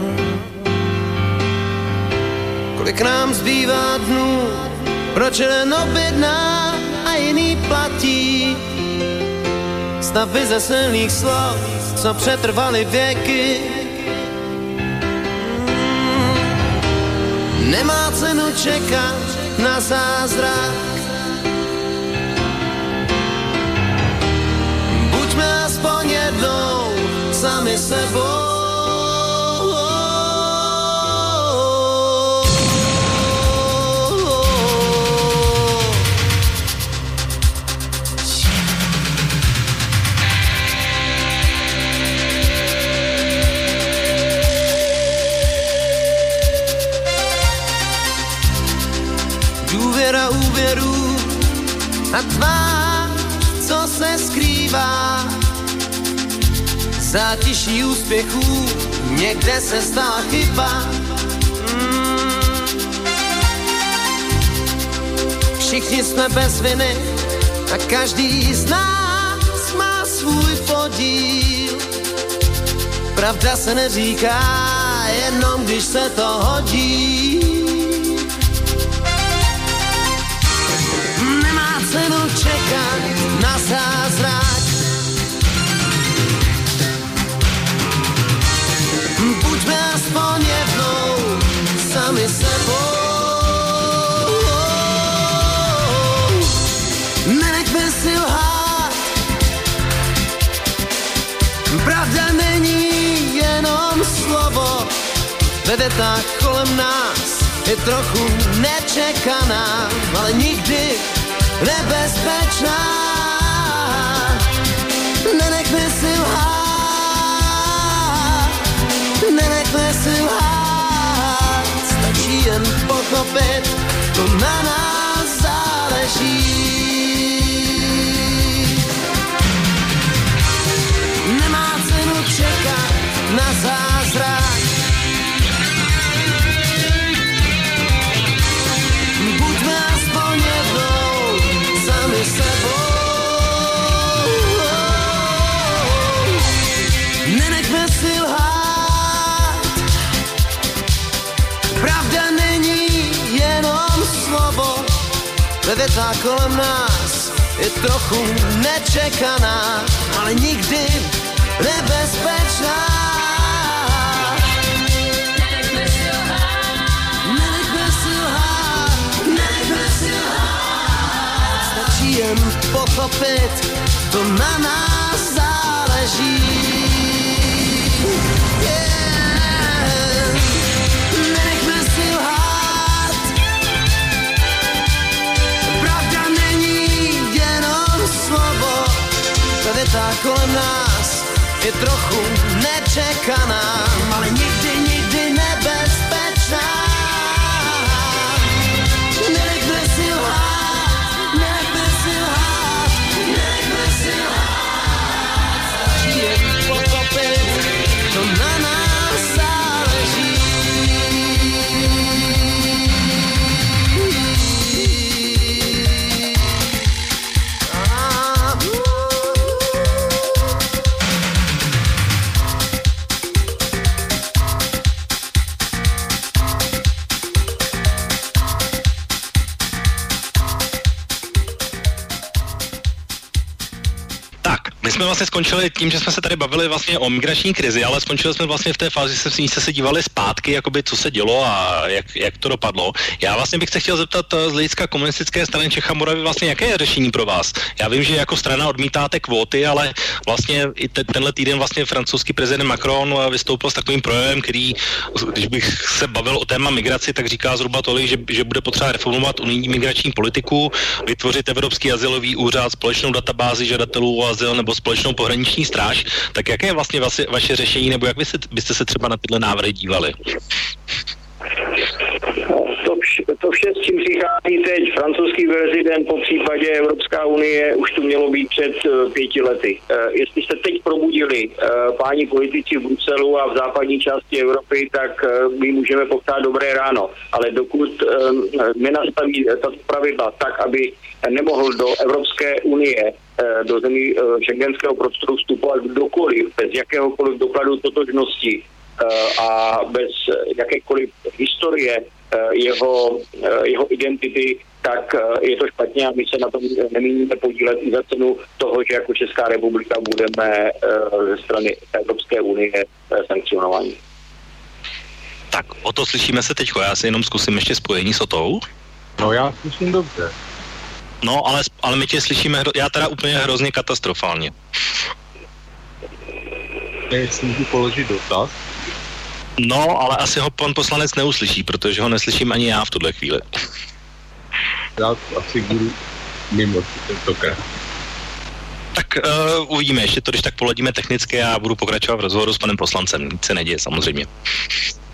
Kolik nám zbývá dnů, proč jeden objedná a jiný platí. Stavy ze silných slov, co přetrvaly věky, Nemá cenu čekat na zázrak. Buďme aspoň jednou sami sebou úvěrů a tvá, co se skrývá. Zátiší úspěchů, někde se stala chyba. Mm. Všichni jsme bez viny a každý z nás má svůj podíl. Pravda se neříká, jenom když se to hodí. Aspoň jednou sami sebou. Nenechme si lhát, pravda není jenom slovo, ve větách kolem nás je trochu nečekaná, ale nikdy nebezpečná nenechne si lhát, stačí jen pochopit, to na nás záleží. Nemá cenu čekat na zázrak, větách kolem nás je trochu nečekaná, ale nikdy nebezpečná. Nenechme si lhát, nenechme si lhát. Stačí jen pochopit, to na nás záleží. Věta kolem nás je trochu nečekaná, ale nikdy jsme vlastně skončili tím, že jsme se tady bavili vlastně o migrační krizi, ale skončili jsme vlastně v té fázi, že jsme se, dívali zpátky, jakoby co se dělo a jak, jak to dopadlo. Já vlastně bych se chtěl zeptat eh, z hlediska komunistické strany Čech a Moravy vlastně, jaké je řešení pro vás? Já vím, že jako strana odmítáte kvóty, ale vlastně i te, tenhle týden vlastně francouzský prezident Macron eh, vystoupil s takovým projevem, který, když bych se bavil o téma migraci, tak říká zhruba tolik, že, že bude potřeba reformovat unijní migrační politiku, vytvořit Evropský azylový úřad, společnou databázi žadatelů o azyl nebo společnou pohraniční stráž. Tak jaké je vlastně vaše, vaše řešení, nebo jak byste se třeba na tyhle návrhy dívali? To, vš- to vše, s čím přichází teď francouzský prezident, po případě Evropská unie, už tu mělo být před eh, pěti lety. Eh, Jestli jste teď probudili eh, páni politici v Bruselu a v západní části Evropy, tak my můžeme poptát dobré ráno. Ale dokud nenastaví tato pravidla tak, aby nemohl do Evropské unie do zemí šengenského prostoru vstupovat kdokoliv bez jakéhokoliv dokladu totožnosti a bez eh, jakékoliv historie eh, jeho, eh, jeho identity, tak eh, je to špatně a my se na tom nemíníme podílet i za cenu toho, že jako Česká republika budeme eh, ze strany Evropské unie eh, sankcionováni. Tak, o to slyšíme se teď. Já si jenom zkusím ještě spojení s Otou. No já slyším dobře. No, ale, ale my tě slyšíme, hro, já teda úplně hrozně katastrofálně. Jestli můžu položit dotaz. No, ale asi ho pan poslanec neuslyší, protože ho neslyším ani já v tuhle chvíli. Já asi budu mimo tentokrát. Tak uh, uvidíme, ještě to, když tak poladíme technicky a budu pokračovat v rozhovoru s panem poslancem. Nic se neděje samozřejmě.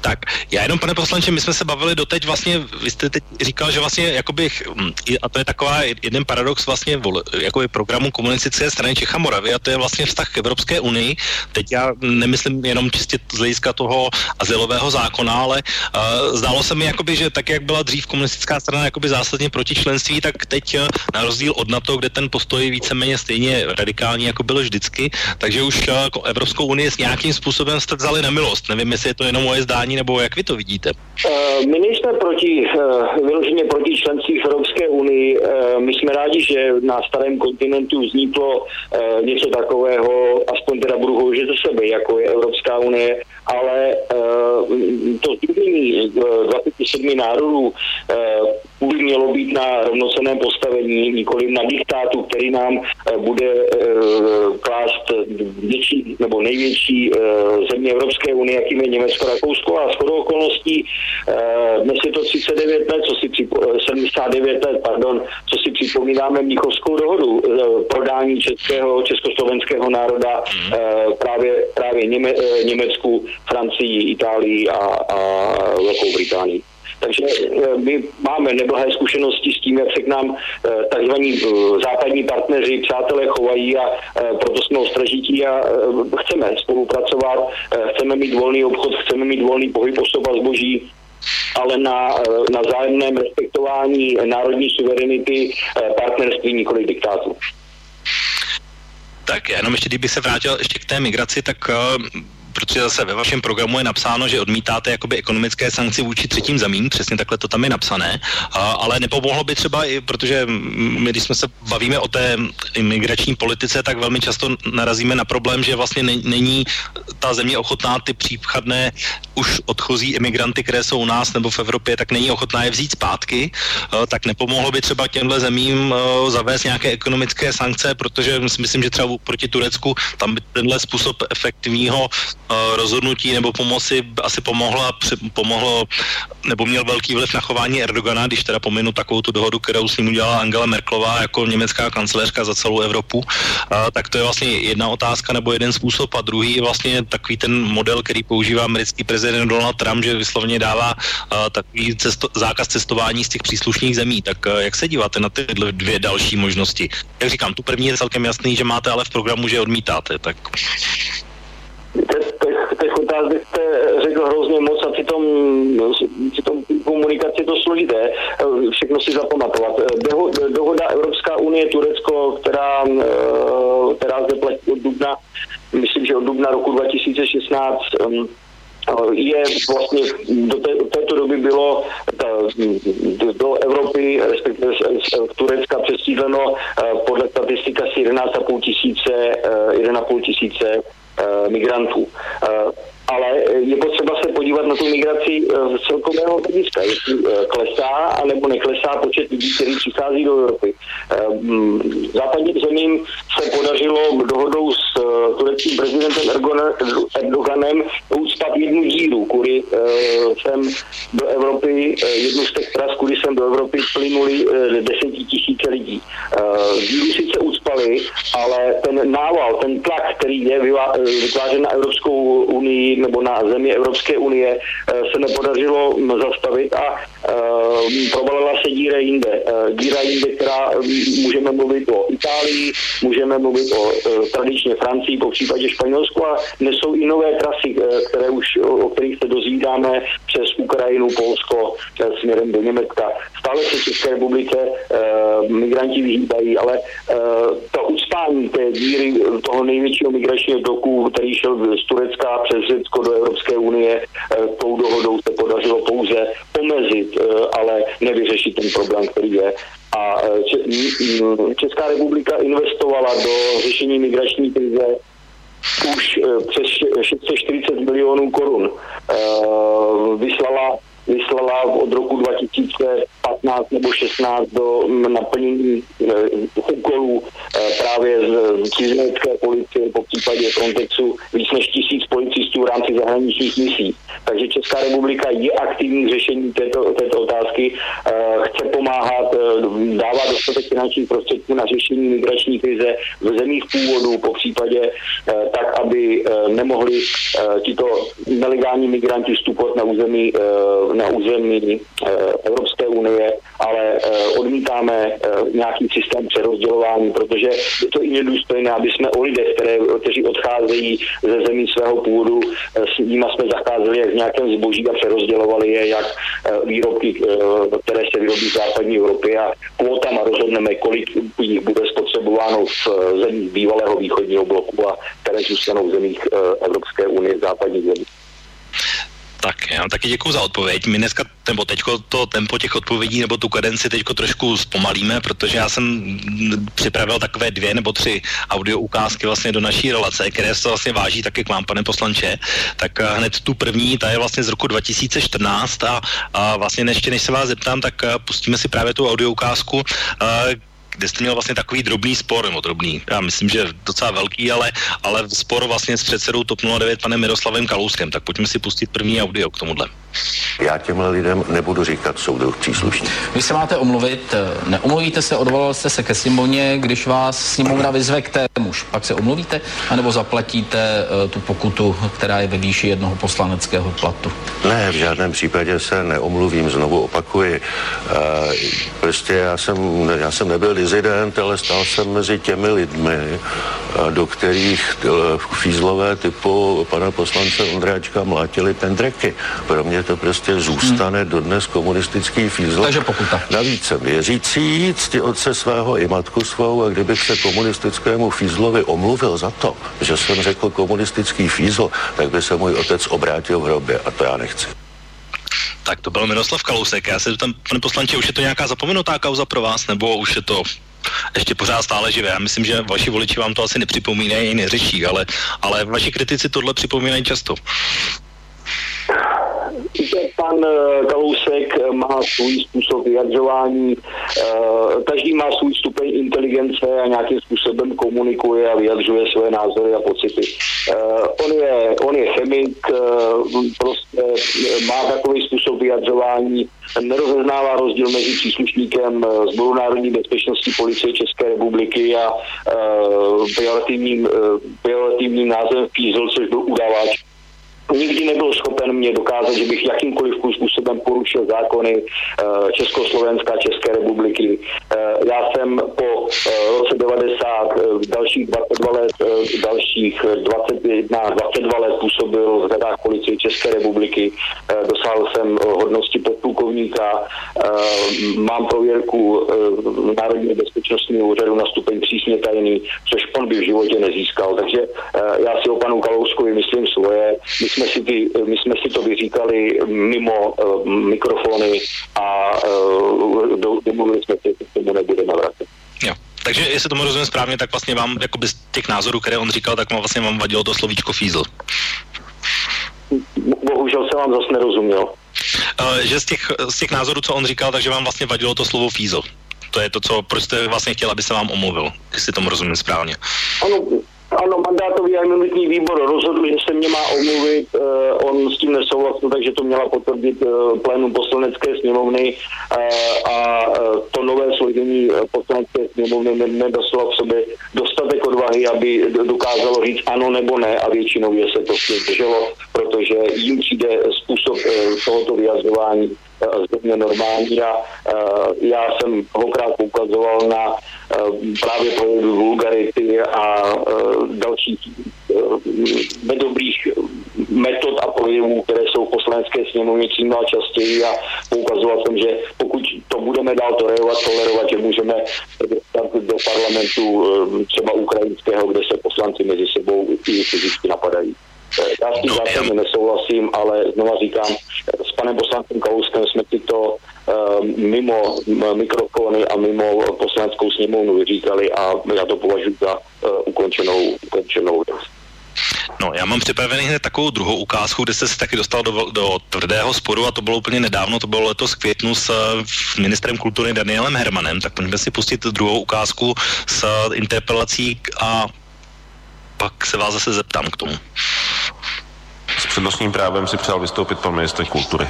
Tak, já jenom, pane poslanče, my jsme se bavili doteď vlastně, vy jste teď říkal, že vlastně, jakoby, hm, a to je taková jeden paradox vlastně, jakoby programu komunistické strany Čech a Moravy, a to je vlastně vztah k Evropské unii. Teď já nemyslím jenom čistě z hlediska toho azylového zákona, ale uh, zdálo se mi, jakoby, že tak, jak byla dřív komunistická strana jakoby zásadně proti členství, tak teď uh, na rozdíl od NATO, kde ten postoj víceméně stejně radikální, jako byl vždycky, takže už uh, jako Evropskou unii s nějakým způsobem jste vzali na milost. Nevím, jestli je to jenom moje zdání, nebo jak vy to vidíte. Eh, My nejsme proti, eh, vyloženě proti členství v Evropské unii. Eh, My jsme rádi, že na starém kontinentu vzniklo něco takového, aspoň teda budu hovořit ze sebe, jako je Evropská unie, ale to združení eh, 27 národů by mělo být na rovnocenném postavení, nikoli na diktátu, který nám bude klást větší nebo největší země Evropské unie, jakým je Německo, Rakousko a shodou okolností eh, dnes je to 39 let, co si připo, eh, 79 let, pardon, co si připomínáme Mnichovskou dohodu eh, prodání českého, československého národa eh, právě, právě Něme, eh, Německu, Francii, Itálii a, a Velkou Británii. Takže my máme neblahé zkušenosti s tím, jak se k nám takzvaní západní partneři, přátelé chovají a proto jsme ostražití a chceme spolupracovat, chceme mít volný obchod, chceme mít volný pohyb osoba zboží, ale na, na zájemném respektování národní suverenity partnerství, nikoli diktátu. Tak jenom ještě, kdyby se vrátil ještě k té migraci, tak protože zase ve vašem programu je napsáno, že odmítáte jakoby ekonomické sankce vůči třetím zemím, přesně takhle to tam je napsané, a, ale nepomohlo by třeba i, protože my, když jsme se bavíme o té imigrační politice, tak velmi často narazíme na problém, že vlastně není ta země ochotná ty případné už odchozí imigranty, které jsou u nás nebo v Evropě, tak není ochotná je vzít zpátky, tak nepomohlo by třeba těmhle zemím zavést nějaké ekonomické sankce, protože myslím, že třeba proti Turecku tam by tenhle způsob efektivního rozhodnutí nebo pomoci asi pomohlo, pomohlo nebo měl velký vliv na chování Erdogana, když teda pominu takovou tu dohodu, kterou s ním udělala Angela Merklová jako německá kancelářka za celou Evropu, a, tak to je vlastně jedna otázka nebo jeden způsob a druhý je vlastně takový ten model, který používá americký prezident Donald Trump, že vysloveně dává a, takový cesto, zákaz cestování z těch příslušných zemí. Tak jak se díváte na ty dvě další možnosti? Jak říkám, tu první je celkem jasný, že máte ale v programu, že odmítáte. Tak otázek jste řekl hrozně moc a přitom, přitom komunikaci to složité. Všechno si zapamatovat. Dohoda Evropská unie Turecko, která, která zde platí od dubna, myslím, že od dubna roku 2016, je vlastně do té, této doby bylo ta, do, do Evropy, respektive z Turecka přesídleno podle statistika asi 11,5 tisíce, 1,5 tisíce Eh, migrantů. Eh, ale je potřeba se podívat na tu migraci eh, z celkového hlediska, jestli klesá anebo neklesá počet lidí, kteří přichází do Evropy. Západním zemím se podařilo dohodou s tureckým prezidentem Erdoganem ucpat jednu díru, kudy sem do Evropy, jednu z těch tras, kudy sem do Evropy plynuli desetitisíce lidí. Díru sice ucpali, ale ten nával, ten tlak, který je vytvářen na Evropskou unii nebo na země Evropské unie, eh, se nepodařilo zastavit. A provalila se díra jinde. Eh, díra jinde, která můžeme mluvit o Itálii, můžeme mluvit o tradičně Francii, po případě Španělsku a nesou i nové trasy, které už, o kterých se dozvídáme přes Ukrajinu, Polsko, směrem do Německa. Stále se České republice migranti vyhýbají, ale to ucpání té díry toho největšího migračního toku, který šel z Turecka přes Řecko do Evropské unie, eh, tou dohodou se podařilo pouze omezit, eh, ale nevyřešit ten problém, který je. A eh, Česká republika investovala do řešení migrační krize už přes 640 milionů korun. Vyslala vyslala od roku 2015 nebo 16 do naplnění úkolů právě z cizinecké policie, po případě Frontexu víc než tisíc policistů v rámci zahraničních misí. Takže Česká republika je aktivní v řešení této, této otázky, chce pomáhat, dává dostatek finančních prostředků na řešení migrační krize v zemích původu, po případě tak, aby nemohli tito nelegální migranti vstupovat na území na území Evropské unie, ale odmítáme nějaký systém přerozdělování, protože je to i nedůstojné, aby jsme o lidech, které, kteří odcházejí ze zemí svého původu, s nimi jsme zacházeli jak v nějakém zboží a přerozdělovali je jak výrobky, které se vyrobí v západní Evropě a kvotama rozhodneme, kolik jich bude spotřebováno v zemích bývalého východního bloku a které zůstanou v zemích Evropské unie, západních zemí. Tak já taky děkuji za odpověď. My dneska, nebo teďko to tempo těch odpovědí nebo tu kadenci teďko trošku zpomalíme, protože já jsem připravil takové dvě nebo tři audio ukázky vlastně do naší relace, které se vlastně váží taky k vám, pane poslanče. Tak eh, hned tu první, ta je vlastně z roku 2014 a, a vlastně ještě než se vás zeptám, tak eh, pustíme si právě tu audio ukázku, eh, kde jste měl vlastně takový drobný spor, nebo drobný, já myslím, že docela velký, ale, ale spor vlastně s předsedou TOP 09 panem Miroslavem Kalouskem. Tak pojďme si pustit první audio k tomuhle. Já těmhle lidem nebudu říkat soudruh příslušník. Vy se máte omluvit, neomluvíte se, odvolal jste se ke sněmovně, když vás sněmovna vyzve k témuž, pak se omluvíte, anebo zaplatíte uh, tu pokutu, která je ve výši jednoho poslaneckého platu? Ne, v žádném případě se neomluvím, znovu opakuji. Uh, prostě já jsem, já jsem nebyl dizident, ale stál jsem mezi těmi lidmi, uh, do kterých uh, fízlové typu pana poslance Ondráčka mlátili pendreky. Pro mě to prostě prostě zůstane hmm. dodnes komunistický fízl. Takže pokuta. Navíc jsem věřící, cti otce svého i matku svou a kdybych se komunistickému fízlovi omluvil za to, že jsem řekl komunistický fízl, tak by se můj otec obrátil v hrobě a to já nechci. Tak to byl Miroslav Kalousek. Já se tam, pane poslanče, už je to nějaká zapomenutá kauza pro vás, nebo už je to ještě pořád stále živé. Já myslím, že vaši voliči vám to asi nepřipomínají, neřeší, ale, ale vaši kritici tohle připomínají často. Víte, pan eh, Kalousek eh, má svůj způsob vyjadřování, eh, každý má svůj stupeň inteligence a nějakým způsobem komunikuje a vyjadřuje své názory a pocity. On je, on je chemik, prostě má takový způsob vyjadřování, nerozeznává rozdíl mezi příslušníkem Zboru národní bezpečnosti policie České republiky a pejorativním, názvem Fízl, což byl udávač nikdy nebyl schopen mě dokázat, že bych jakýmkoliv způsobem porušil zákony eh, Československa, České republiky. Eh, já jsem po eh, roce 90 dalších 22 let, dalších 21, 22 let působil v řadách policie České republiky. Dosáhl jsem hodnosti podplukovníka. Mám prověrku Národního bezpečnostního úřadu na stupeň přísně tajný, což on by v životě nezískal. Takže já si o panu Kalouskovi myslím svoje. My jsme si, ty, my jsme si to vyříkali mimo uh, mikrofony a uh, domluvili jsme si, že tomu nebudeme vracet. Jo. Takže jestli tomu rozumím správně, tak vlastně vám jako z těch názorů, které on říkal, tak vám vlastně vám vadilo to slovíčko fízl. Bohužel jsem vám zase nerozuměl. Uh, že z těch, z těch názorů, co on říkal, takže vám vlastně vadilo to slovo fízl. To je to, co proč jste vlastně chtěl, aby se vám omluvil, jestli tomu rozumím správně. Ano, výbor rozhodl, že se mě má omluvit, uh, on s tím nesouhlasil, takže to měla potvrdit uh, plénum poslanecké sněmovny uh, a to nové složení poslanecké sněmovny nedostalo v sobě dostatek odvahy, aby dokázalo říct ano nebo ne a většinově se to zdrželo, protože jim přijde způsob tohoto vyjadřování zřejmě normální a já jsem hokrát poukazoval na právě projevy vulgarity a dalších nedobrých metod a projevů, které jsou v poslanecké sněmovně čím dál častěji a poukazoval jsem, že pokud to budeme dál tolerovat, tolerovat, že můžeme dostat do parlamentu třeba ukrajinského, kde se poslanci mezi sebou i fyzicky napadají. Já s tím no, zásadně nesouhlasím, ale znova říkám, s panem poslancem Kalouskem jsme si to uh, mimo mikrofony a mimo poslaneckou sněmovnu vyříkali a já to považuji za uh, ukončenou, ukončenou věc. No, já mám připravený hned takovou druhou ukázku, kde jste se taky dostal do, do tvrdého sporu a to bylo úplně nedávno, to bylo letos květnu s ministrem kultury Danielem Hermanem, tak pojďme si pustit druhou ukázku s interpelací a pak se vás zase zeptám k tomu. S přednostním právem si přál vystoupit pan ministr kultury.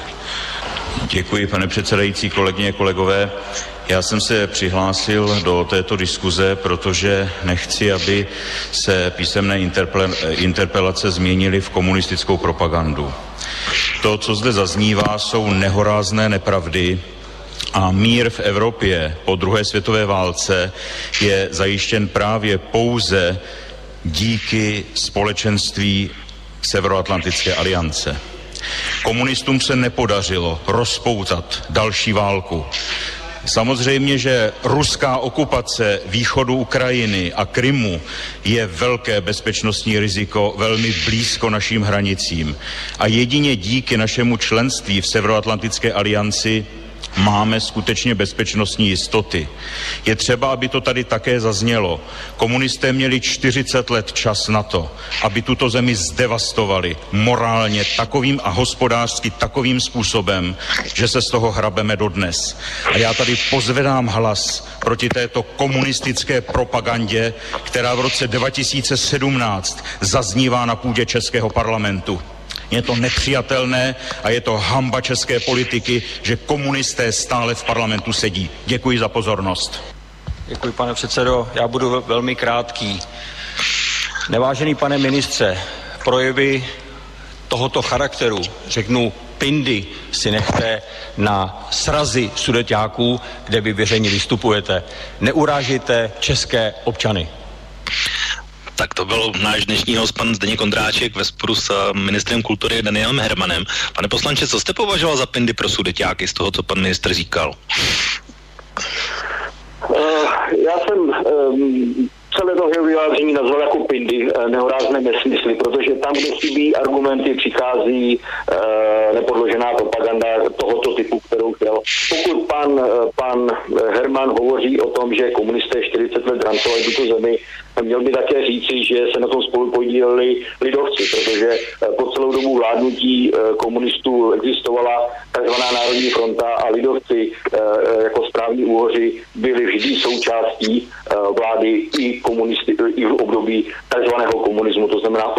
Děkuji, pane předsedající, kolegyně, kolegové. Já jsem se přihlásil do této diskuze, protože nechci, aby se písemné interpelace změnily v komunistickou propagandu. To, co zde zaznívá, jsou nehorázné nepravdy, a mír v Evropě po druhé světové válce je zajištěn právě pouze díky společenství Severoatlantické aliance. Komunistům se nepodařilo rozpoutat další válku. Samozřejmě, že ruská okupace východu Ukrajiny a Krymu je velké bezpečnostní riziko velmi blízko našim hranicím. A jedině díky našemu členství v Severoatlantické alianci máme skutečně bezpečnostní jistoty. Je třeba, aby to tady také zaznělo. Komunisté měli 40 let čas na to, aby tuto zemi zdevastovali morálně takovým a hospodářsky takovým způsobem, že se z toho hrabeme dodnes. A já tady pozvedám hlas proti této komunistické propagandě, která v roce 2017 zaznívá na půdě Českého parlamentu. Je to nepřijatelné a je to hamba české politiky, že komunisté stále v parlamentu sedí. Děkuji za pozornost. Děkuji, pane předsedo. Já budu velmi krátký. Nevážený pane ministře, projevy tohoto charakteru, řeknu pindy, si nechte na srazy sudeťáků, kde vy veřejně vystupujete. Neurážíte české občany. Tak to byl náš dnešní host, pan Zdeněk Kondráček ve sporu s eh, ministrem kultury Danielem Hermanem. Pane poslanče, co jste považoval za pindy pro sudeťáky z toho, co pan ministr říkal? Uh, já jsem um, celé to jeho vyjádření nazval jako pindy, eh, nehorázné nesmysly, protože tam, kde chybí argumenty, přichází uh, nepodložená propaganda tohoto typu, kterou chtěl. Pokud pan, pan Herman hovoří o tom, že komunisté 40 let drancovali tuto zemi, měl by také říci, že se na tom spolu podíleli lidovci, protože eh, po celou dobu vládnutí eh, komunistů existovala tzv. Národní fronta a lidovci eh, jako správní úhoři byli vždy součástí vlády i, komunisty, i v období tzv. komunismu, to znamená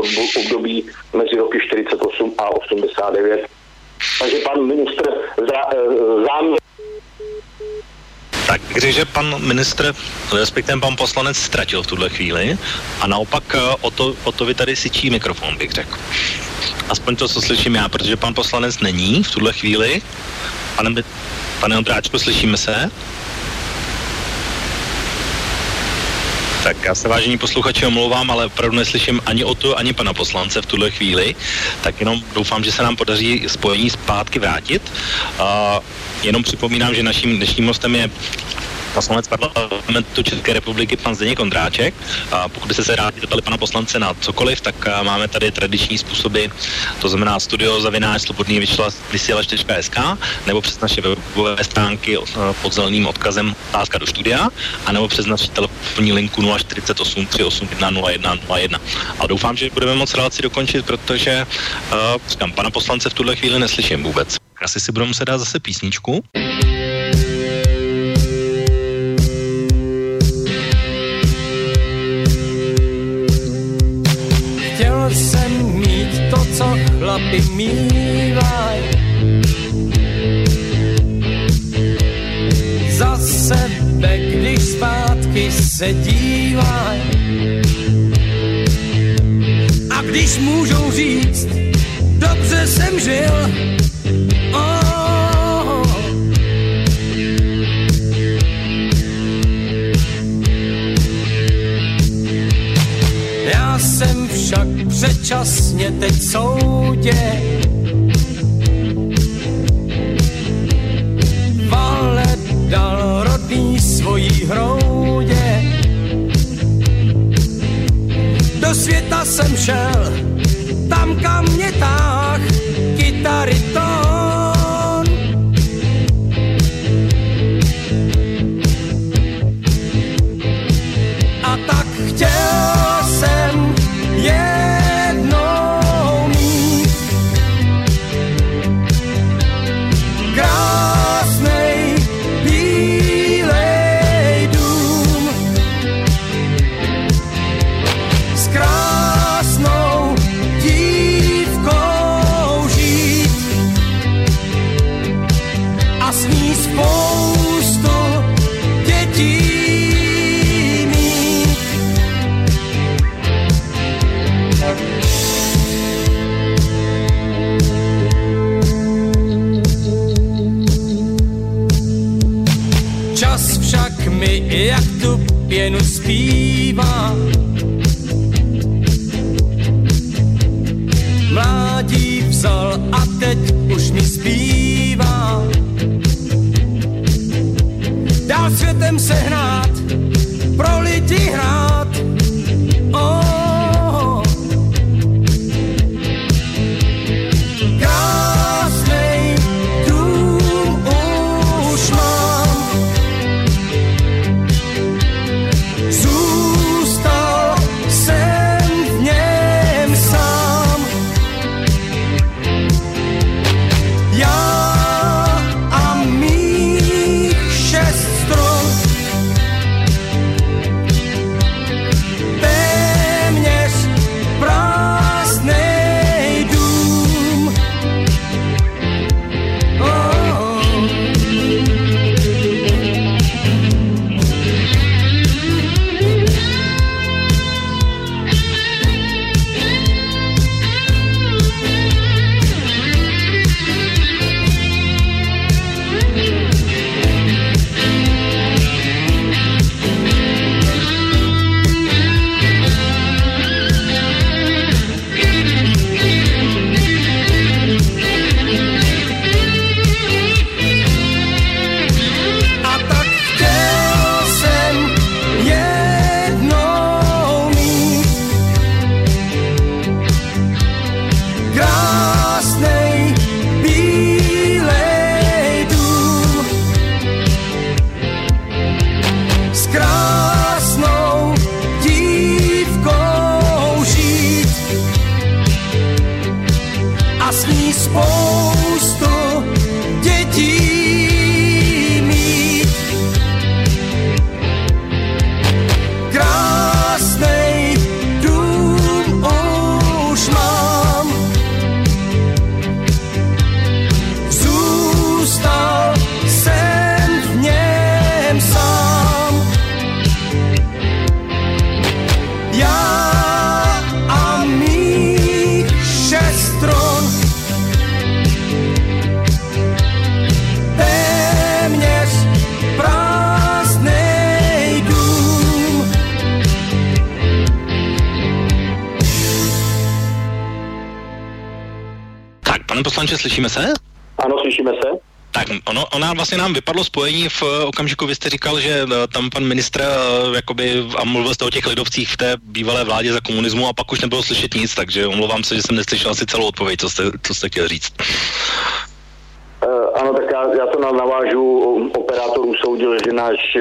období mezi roky 48 a 89. Takže pan ministr záměr tak když že pan ministr, respektive pan poslanec ztratil v tuhle chvíli a naopak eh, o to, o to vy tady syčí mikrofon, bych řekl. Aspoň to, co slyším já, protože pan poslanec není v tuhle chvíli. Pane, pane Ondráčku, slyšíme se? Tak já se vážení posluchači omlouvám, ale opravdu neslyším ani o to, ani pana poslance v tuhle chvíli. Tak jenom doufám, že se nám podaří spojení zpátky vrátit. Uh, jenom připomínám, že naším dnešním hostem je poslanec parlamentu České republiky, pan Zdeněk Kondráček. A pokud byste se rádi zeptali pana poslance na cokoliv, tak máme tady tradiční způsoby, to znamená studio zavináč slobodný vysílač.sk nebo přes naše webové stránky pod zeleným odkazem otázka do studia, a nebo přes naši telefonní linku 048 381 0101. A doufám, že budeme moc relaci dokončit, protože uh, říkám, pana poslance v tuhle chvíli neslyším vůbec. Asi si budeme muset dát zase písničku. Chlapi mývaj. Za sebe, když zpátky se dívaj. A když můžou říct, dobře jsem žil, však předčasně teď soudě. Vale dal rodný svojí hroudě. Do světa jsem šel, tam kam mě táh, kytary tón. Dál vlastně nám vypadlo spojení v eh, okamžiku, vy jste říkal, že eh, tam pan ministr uh, jakoby, a mluvil jste o těch lidovcích v té bývalé vládě za komunismu a pak už nebylo slyšet nic, takže omlouvám se, že jsem neslyšel asi celou odpověď, co jste, co jste chtěl říct. Ano, tak já, já to navážu. Operátor usoudil, že, náš,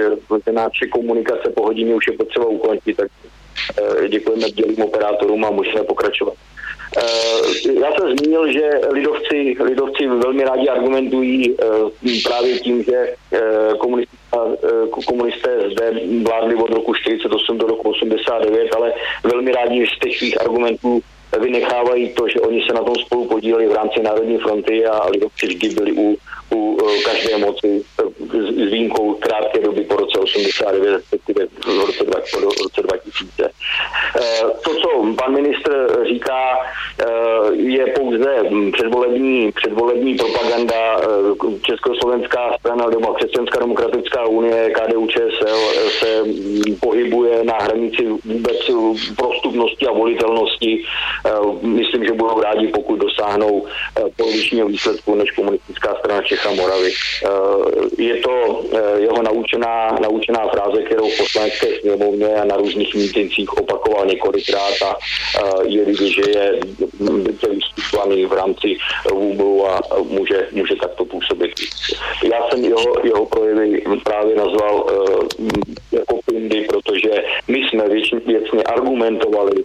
že naše komunikace po hodině už je potřeba ukončit, tak děkujeme dělým operátorům a můžeme pokračovat. Uh, já jsem zmínil, že lidovci, lidovci velmi rádi argumentují uh, právě tím, že komunisté, komunisté zde vládli od roku 48 do roku 89, ale velmi rádi z těch svých argumentů vynechávají to, že oni se na tom spolu podíleli v rámci Národní fronty a lidovci vždy byli u, u každé moci s výjimkou krátké doby po roce 89, respektive v roce, v roce 2000. To, co pan ministr říká, je pouze předvolební, předvolební propaganda Československá strana nebo Křesťanská demokratická unie, KDU ČSL se pohybuje na hranici vůbec prostupnosti a volitelnosti myslím, že budou rádi, pokud dosáhnou polovičního výsledku než komunistická strana Čecha Moravy. Je to jeho naučená, naučená fráze, kterou v poslanecké sněmovně a na různých mítincích opakoval několikrát a je vidět, že je vystupovaný v rámci úblu a může, může takto působit. Já jsem jeho, jeho projevy právě nazval jako pindy, protože my jsme věcně, věcně argumentovali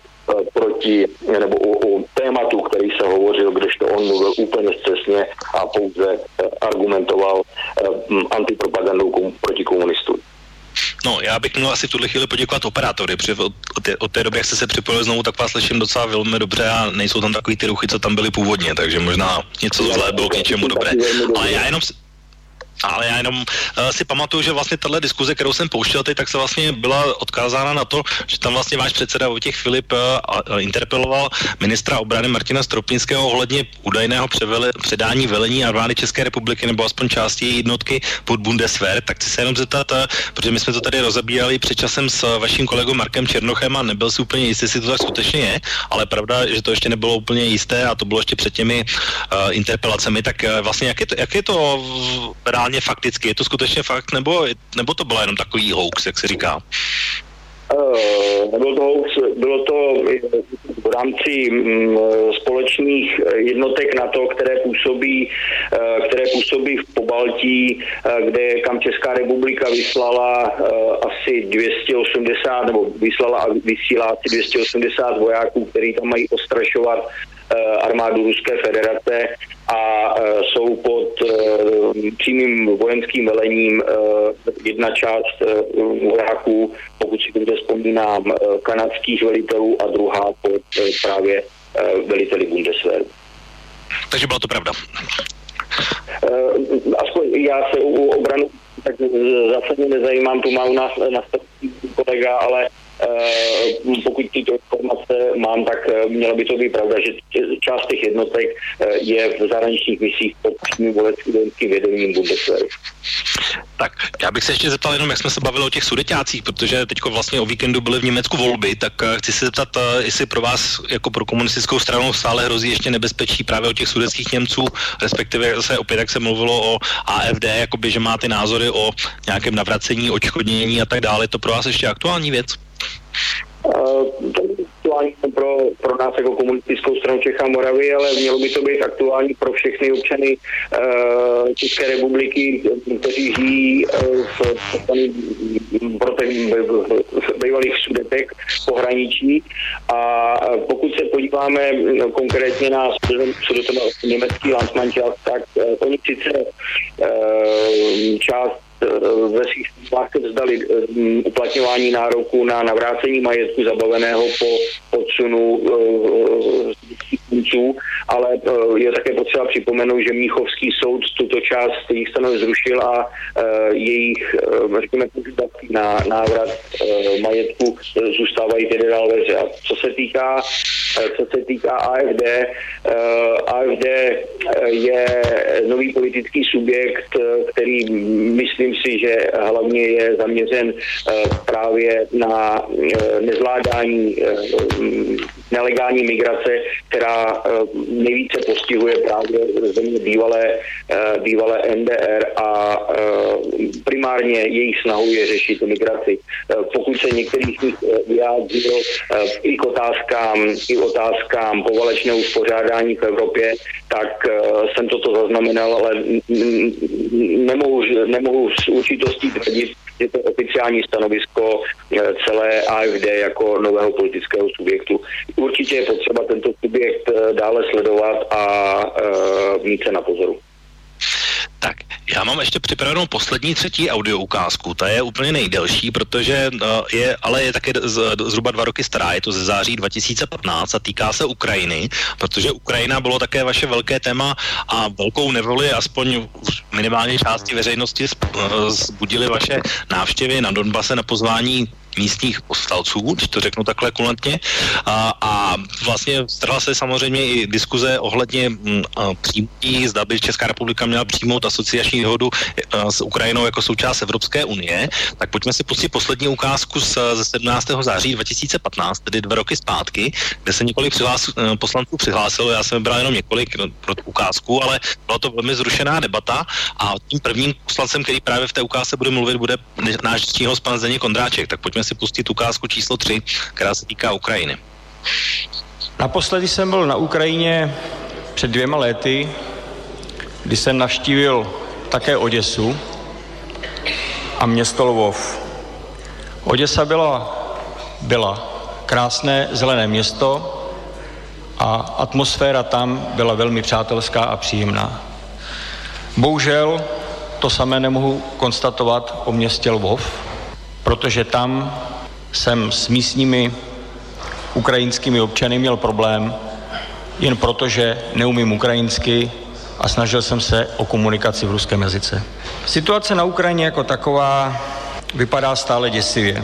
proti, nebo o, o tématu, který se hovořil, kdežto on mluvil úplně přesně a pouze argumentoval antipropagandou proti komunistům. No, já bych měl asi v tuhle chvíli poděkovat operátory, protože od, té, od té doby, jak jste se připojili znovu, tak vás slyším docela velmi dobře a nejsou tam takový ty ruchy, co tam byly původně, takže možná něco zlé bylo k něčemu dobré. Ale já jenom, ale já jenom uh, si pamatuju, že vlastně tahle diskuze, kterou jsem pouštěl teď, tak se vlastně byla odkázána na to, že tam vlastně váš předseda Vojtěch Filip uh, interpeloval ministra obrany Martina Stropnického ohledně údajného převele, předání velení armády České republiky nebo aspoň části její jednotky pod Bundeswehr. Tak chci se jenom zeptat, uh, protože my jsme to tady rozabírali před časem s vaším kolegou Markem Černochem a nebyl si úplně jistý, jestli to tak skutečně je, ale pravda, že to ještě nebylo úplně jisté a to bylo ještě před těmi uh, interpelacemi. Tak uh, vlastně jak je to, jak je to reálně fakticky? Je to skutečně fakt, nebo, nebo to bylo jenom takový hoax, jak se říká? Uh, to bylo to v rámci um, společných jednotek NATO, které působí, uh, které působí v Pobaltí, kde kam Česká republika vyslala asi 280, nebo vyslala a vysílá asi 280 vojáků, kteří tam mají ostrašovat armádu Ruské federace a jsou pod přímým vojenským velením jedna část vojáků, pokud si dobře vzpomínám, kanadských velitelů a druhá pod právě veliteli Bundeswehru. Takže byla to pravda. Aspoň já se u obranu tak zásadně nezajímám, tu má u nás na kolega, ale pokud tyto informace mám, tak uh, měla by to být pravda, že část těch jednotek uh, je v zahraničních misích pod přímým vojenským vědením Bundeswehru. Tak, já bych se ještě zeptal jenom, jak jsme se bavili o těch sudeťácích, protože teď vlastně o víkendu byly v Německu volby, tak chci se zeptat, jestli pro vás jako pro komunistickou stranu stále hrozí ještě nebezpečí právě o těch sudeckých Němců, respektive zase opět, jak se mluvilo o AFD, jakoby, že má ty názory o nějakém navracení, očkodnění a tak dále. To pro vás ještě aktuální věc? Aktuální pro, pro nás jako komunistickou stranu Čecha Moravy, ale mělo by to být aktuální pro všechny občany uh, České republiky, kteří žijí uh, v, v bývalých sudetek pohraničí. A pokud se podíváme konkrétně na sudetem německý Landsmannschaft, tak uh, oni sice uh, část ve svých smlouvách vzdali uplatňování nároku na navrácení majetku zabaveného po odsunu uh, ale uh, je také potřeba připomenout, že Míchovský soud tuto část jejich stanov zrušil a uh, jejich, uh, řekněme, na návrat majetku zůstávají tedy dál veře. A co se týká co se týká AFD, AFD je nový politický subjekt, který myslím si, že hlavně je zaměřen právě na nezvládání nelegální migrace, která nejvíce postihuje právě země bývalé, bývalé NDR a primárně jejich snahou je řešit migraci. Pokud se některý z nich vyjádřil i k otázkám, i otázkám povalečného uspořádání v Evropě, tak jsem toto zaznamenal, ale nemohu, nemohu s určitostí tvrdit, je to oficiální stanovisko celé AFD jako nového politického subjektu. Určitě je potřeba tento subjekt dále sledovat a mít se na pozoru. Já mám ještě připravenou poslední třetí audio ukázku. Ta je úplně nejdelší, protože uh, je, ale je také z, zhruba dva roky stará, je to ze září 2015 a týká se Ukrajiny, protože Ukrajina bylo také vaše velké téma a velkou nevoli, aspoň minimálně části veřejnosti, zbudili vaše návštěvy na Donbase na pozvání místních povstalců, když to řeknu takhle kulantně. A, a vlastně strhla se samozřejmě i diskuze ohledně mm, přímutí, zda by Česká republika měla přijmout asociační dohodu s Ukrajinou jako součást Evropské unie. Tak pojďme si pustit poslední ukázku z, ze 17. září 2015, tedy dva roky zpátky, kde se několik přihlás, e, poslanců přihlásilo. Já jsem vybral jenom několik pro ukázku, ale byla to velmi zrušená debata a tím prvním poslancem, který právě v té ukázce bude mluvit, bude náš ctíhost pan Zdeněk Kondráček. Tak pojďme si pustit ukázku číslo 3, která se týká Ukrajiny. Naposledy jsem byl na Ukrajině před dvěma lety, kdy jsem navštívil také Oděsu a město Lvov. Oděsa byla, byla krásné zelené město a atmosféra tam byla velmi přátelská a příjemná. Bohužel to samé nemohu konstatovat o městě Lvov, protože tam jsem s místními ukrajinskými občany měl problém, jen proto, že neumím ukrajinsky a snažil jsem se o komunikaci v ruském jazyce. Situace na Ukrajině jako taková vypadá stále děsivě.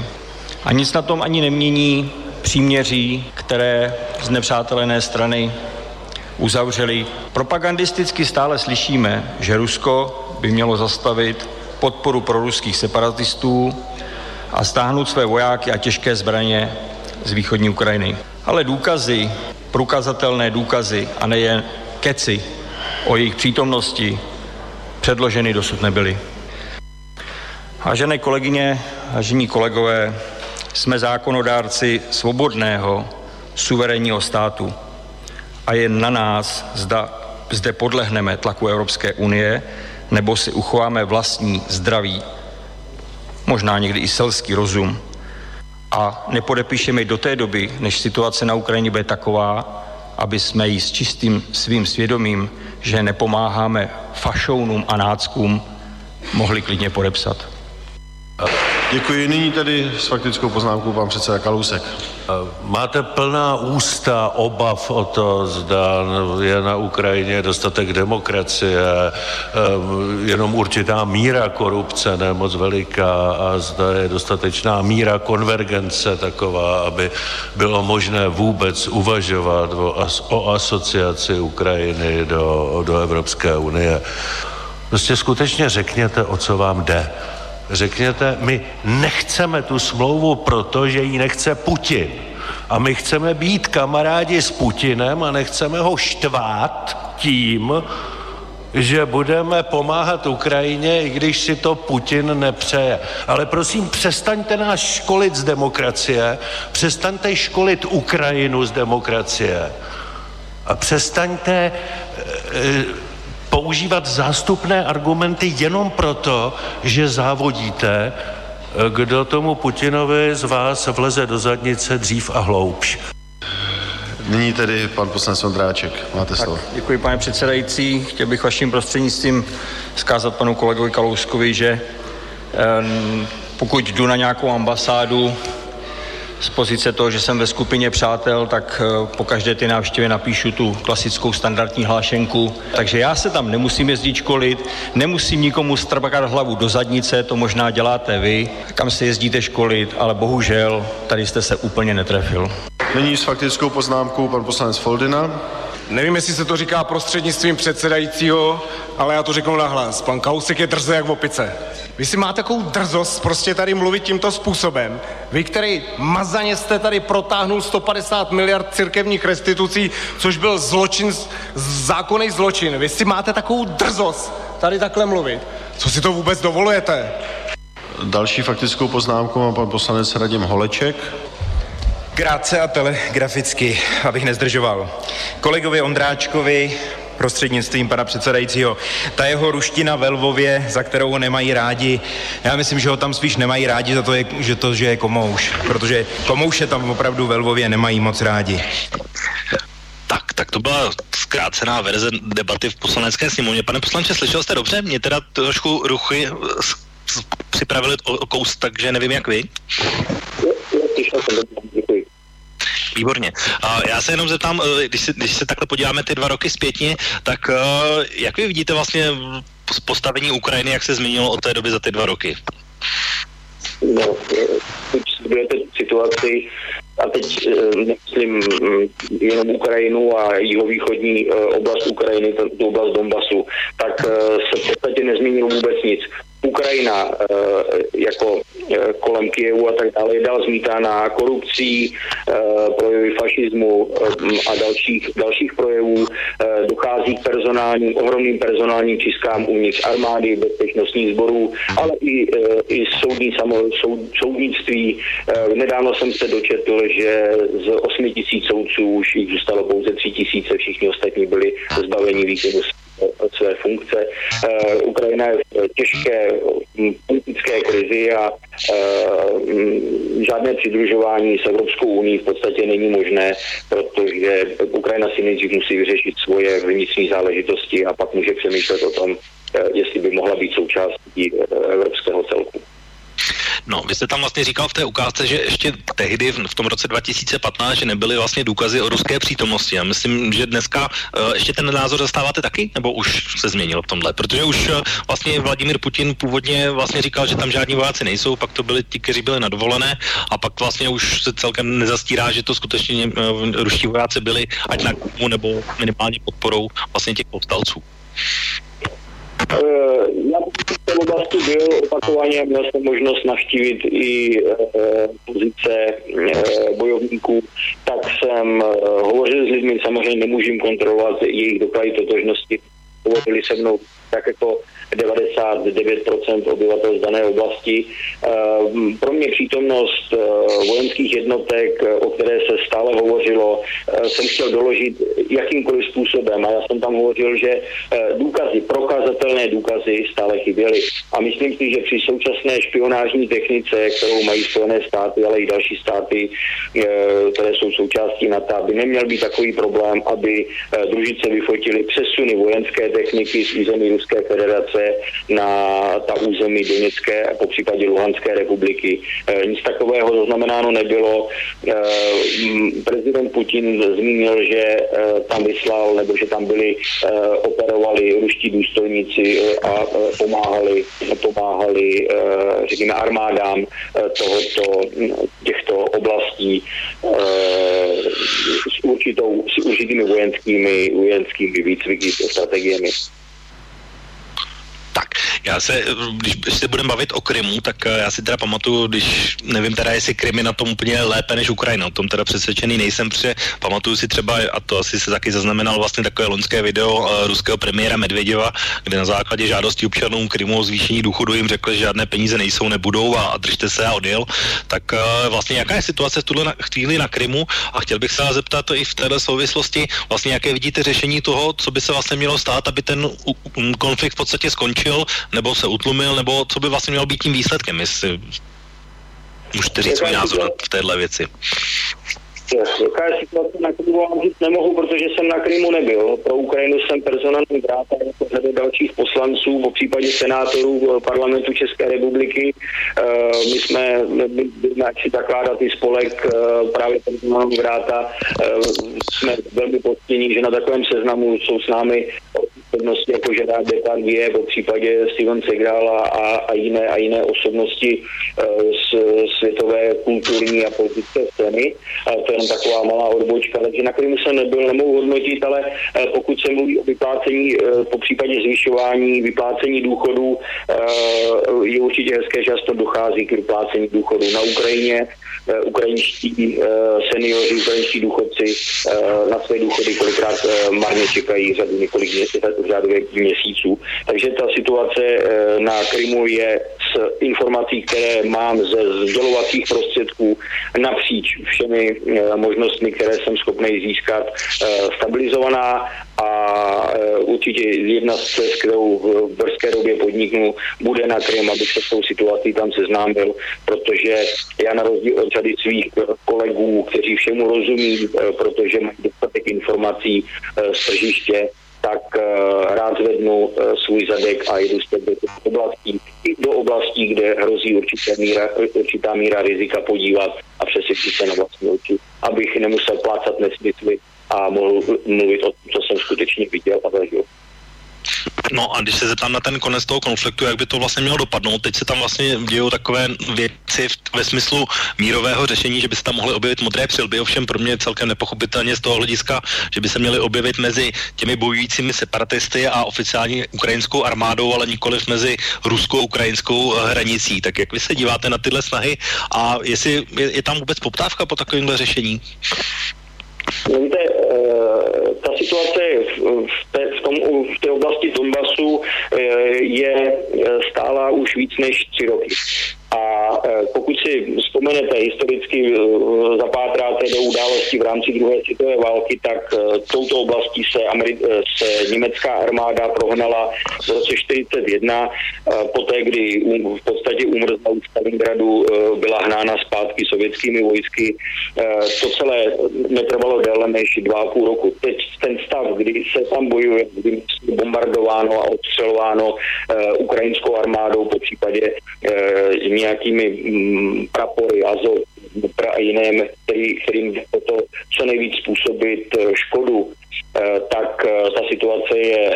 A nic na tom ani nemění příměří, které z nepřátelené strany uzavřeli. Propagandisticky stále slyšíme, že Rusko by mělo zastavit podporu pro ruských separatistů a stáhnout své vojáky a těžké zbraně z východní Ukrajiny. Ale důkazy, prokazatelné důkazy a nejen keci o jejich přítomnosti předloženy dosud nebyly. Vážené kolegyně, vážení kolegové, jsme zákonodárci svobodného, suverénního státu a je na nás, zda zde podlehneme tlaku Evropské unie, nebo si uchováme vlastní zdraví, možná někdy i selský rozum a nepodepíšeme do té doby, než situace na Ukrajině bude taková, aby jsme jí s čistým svým svědomím, že nepomáháme fašounům a náckům, mohli klidně podepsat. Děkuji. Nyní tedy s faktickou poznámkou pan předseda Kalousek. Máte plná ústa obav o to, zda je na Ukrajině dostatek demokracie, jenom určitá míra korupce, ne moc veliká, a zda je dostatečná míra konvergence taková, aby bylo možné vůbec uvažovat o, o asociaci Ukrajiny do, do Evropské unie. Prostě skutečně řekněte, o co vám jde. Řekněte, my nechceme tu smlouvu proto, že ji nechce Putin. A my chceme být kamarádi s Putinem a nechceme ho štvát tím, že budeme pomáhat Ukrajině, i když si to Putin nepřeje. Ale prosím, přestaňte nás školit z demokracie, přestaňte školit Ukrajinu z demokracie a přestaňte e, používat zástupné argumenty jenom proto, že závodíte, kdo tomu Putinovi z vás vleze do zadnice dřív a hloubš. Nyní tedy pan poslanec Ondráček. Máte slovo. Tak, děkuji, pane předsedající. Chtěl bych vaším prostřednictvím zkázat panu kolegovi Kalouskovi, že eh, pokud jdu na nějakou ambasádu z pozice toho, že jsem ve skupině přátel, tak eh, po každé ty návštěvě napíšu tu klasickou standardní hlášenku. Takže já se tam nemusím jezdit školit, nemusím nikomu strbakat hlavu do zadnice, to možná děláte vy, kam se jezdíte školit, ale bohužel tady jste se úplně netrefil. Nyní s faktickou poznámkou pan poslanec Foldina. Nevím, jestli se to říká prostřednictvím předsedajícího, ale já to řeknu nahlas. Pan Kalousek je drzý jak v opice. Vy si máte takovou drzost prostě tady mluvit tímto způsobem. Vy, který mazaně jste tady protáhnul 150 miliard církevních restitucí, což byl zločin, zákonný zločin. Vy si máte takovou drzost tady takhle mluvit. Co si to vůbec dovolujete? Další faktickou poznámku má pan poslanec Radim Holeček. Krátce a telegraficky, abych nezdržoval. Kolegovi Ondráčkovi, prostřednictvím pana předsedajícího, ta jeho ruština ve Lvově, za kterou ho nemají rádi, já myslím, že ho tam spíš nemají rádi za to, je, že to, že je komouš, protože komouše tam opravdu ve Lvově nemají moc rádi. Tak, tak to byla zkrácená verze debaty v poslanecké sněmovně. Pane poslanče, slyšel jste dobře? Mě teda trošku ruchy s- připravili o, o kous, takže nevím, jak vy. Slyšel jsem dobře. Výborně. A já se jenom zeptám, eh, když se, když se takhle podíváme ty dva roky zpětně, tak eh, jak vy vidíte vlastně postavení Ukrajiny, jak se změnilo od té doby za ty dva roky? No, sledujete situaci a teď eh, nemyslím mm, jenom Ukrajinu a jihovýchodní oblast Ukrajiny, tu oblast Donbasu, tak se v podstatě nezměnilo vůbec nic. Ukrajina eh, jako eh, kolem Kijevu a tak dále je dál zmítána korupcí, eh, projevy fašismu a dalších, dalších projevů. Dochází k personálním, ohromným personálním čistkám uvnitř armády, bezpečnostních sborů, ale i, i soudní samo, soud, soudnictví. Nedávno jsem se dočetl, že z 8 tisíc soudců už jich zůstalo pouze 3 tisíce, všichni ostatní byli zbaveni výkonu své funkce. Eh, Ukrajina je v těžké hm, politické krizi a eh, hm, žádné přidružování s Evropskou unii v podstatě není možné, protože Ukrajina si nejdřív musí vyřešit svoje vnitřní záležitosti a pak může přemýšlet o tom, eh, jestli by mohla být součástí evropského celku. No, vy jste tam vlastně říkal v té ukázce, že ještě tehdy, v tom roce 2015, že nebyly vlastně důkazy o ruské přítomnosti. Já myslím, že dneska uh, ještě ten názor zastáváte taky, nebo už se změnil v tomhle? Protože už uh, vlastně Vladimír Putin původně vlastně říkal, že tam žádní vojáci nejsou, pak to byli ti, kteří byli na dovolené a pak vlastně už se celkem nezastírá, že to skutečně uh, ruští vojáci byli ať na Kubu nebo minimálně podporou vlastně těch povstalců. Eh, Já v té oblasti byl opakovaně, měl jsem možnost navštívit i eh, pozice eh, bojovníků, tak jsem hovořil s lidmi, samozřejmě nemůžu kontrolovat jejich doklady totožnosti, hovořili se mnou tak jako 99% obyvatel z dané oblasti. Eh, Pro mě přítomnost eh, vojenských jednotek, eh, o které se stále hovořilo, jsem chtěl doložit jakýmkoliv způsobem a já jsem tam hovořil, že důkazy, prokazatelné důkazy stále chyběly. A myslím si, že při současné špionážní technice, kterou mají Spojené státy, ale i další státy, které jsou součástí NATO, by neměl být takový problém, aby družice vyfotili přesuny vojenské techniky z území Ruské federace na ta území Doněcké a po případě Luhanské republiky. Eh, Nic takového zaznamenáno nebylo. M, Prezident Putin zmínil, že eh, tam vyslal, nebo že tam byli, operovali ruští důstojníci a pomáhali, pomáhali řekněme, armádám tohoto, těchto oblastí s, určitou, s určitými vojenskými, vojenskými výcviky, strategiemi. Já se, když se budeme bavit o Krymu, tak eh, já si teda pamatuju, když nevím teda, jestli Krym je na tom úplně lépe než Ukrajina, o tom teda přesvědčený nejsem, protože pamatuju si třeba, a to asi se taky zaznamenal vlastně takové loňské video eh, ruského premiéra Medvěděva, kde na základě žádosti občanů Krymu o zvýšení důchodu jim řekl, že žádné peníze nejsou, nebudou a, a držte se a odjel. Tak eh, vlastně jaká je situace v tuhle na, chvíli na Krymu a chtěl bych se zeptat to i v této souvislosti, vlastně jaké vidíte řešení toho, co by se vlastně mělo stát, aby ten konflikt v podstatě skončil, nebo se utlumil, nebo co by vlastně mělo být tím výsledkem, jestli můžete říct svůj názor v téhle věci. Jaká je situace na Krymu, vám říct nemohu, protože jsem na Krymu nebyl. Pro Ukrajinu jsem personální vráta jako řady dalších poslanců, po případě senátorů parlamentu České republiky. Eh, My jsme či zakládat i spolek eh, právě personální vráta. Eh, Jsme velmi poctění, že na takovém seznamu jsou s námi osobnosti jako Gerard Depardieu, po případě Steven Seagal a, a, jiné, a jiné osobnosti z světové kulturní a politické scény. A to je jen taková malá odbočka, takže na kterým jsem nebyl, nemohu hodnotit, ale pokud se mluví o vyplácení, po případě zvyšování vyplácení důchodů, je určitě hezké, že to dochází k vyplácení důchodů. Na Ukrajině ukrajinští seniori, ukrajinští důchodci na své důchody kolikrát marně čekají řadu několik řádově měsíců. Takže ta situace na Krymu je z informací, které mám ze sdělovacích prostředků napříč všemi možnostmi, které jsem schopný získat, stabilizovaná a určitě jedna z cest, kterou v brzké době podniknu, bude na Krym, abych se s tou situací tam seznámil, protože já na rozdíl od řady svých kolegů, kteří všemu rozumí, protože mají dostatek informací z tržiště, tak rád zvednu svůj zadek a jdu z do oblastí, do oblastí, kde hrozí určitá míra, určitá míra rizika podívat a přesvědčit se na vlastní oči, abych nemusel plácat nesmysly a mohl mluvit o tom, co jsem skutečně viděl a zažil. No a když se zeptám na ten konec toho konfliktu, jak by to vlastně mělo dopadnout, teď se tam vlastně dějou takové věci ve smyslu mírového řešení, že by se tam mohly objevit modré přilby, ovšem pro mě celkem nepochopitelně z toho hlediska, že by se měly objevit mezi těmi bojujícími separatisty a oficiální ukrajinskou armádou, ale nikoliv mezi ruskou ukrajinskou hranicí. Tak jak vy se díváte na tyhle snahy a jestli je, je tam vůbec poptávka po takovémhle řešení? Víte, ta situace v té, v, tom, v té oblasti Donbasu je stála už víc než tři roky. Vzpomenete, historicky zapátráte do událostí v rámci druhé světové války, tak touto oblastí se, Ameri- se německá armáda prohnala v roce 1941, poté, kdy v podstatě umrzla u Stalingradu, byla hnána zpátky sovětskými vojsky. To celé netrvalo déle než dva a půl roku. Teď ten stav, kdy se tam bojuje, kdy bombardováno a odstřelováno ukrajinskou armádou, po případě nějakými mm, prapory, Azov, a jiným, který, kterým to, co nejvíc způsobit škodu, tak ta situace je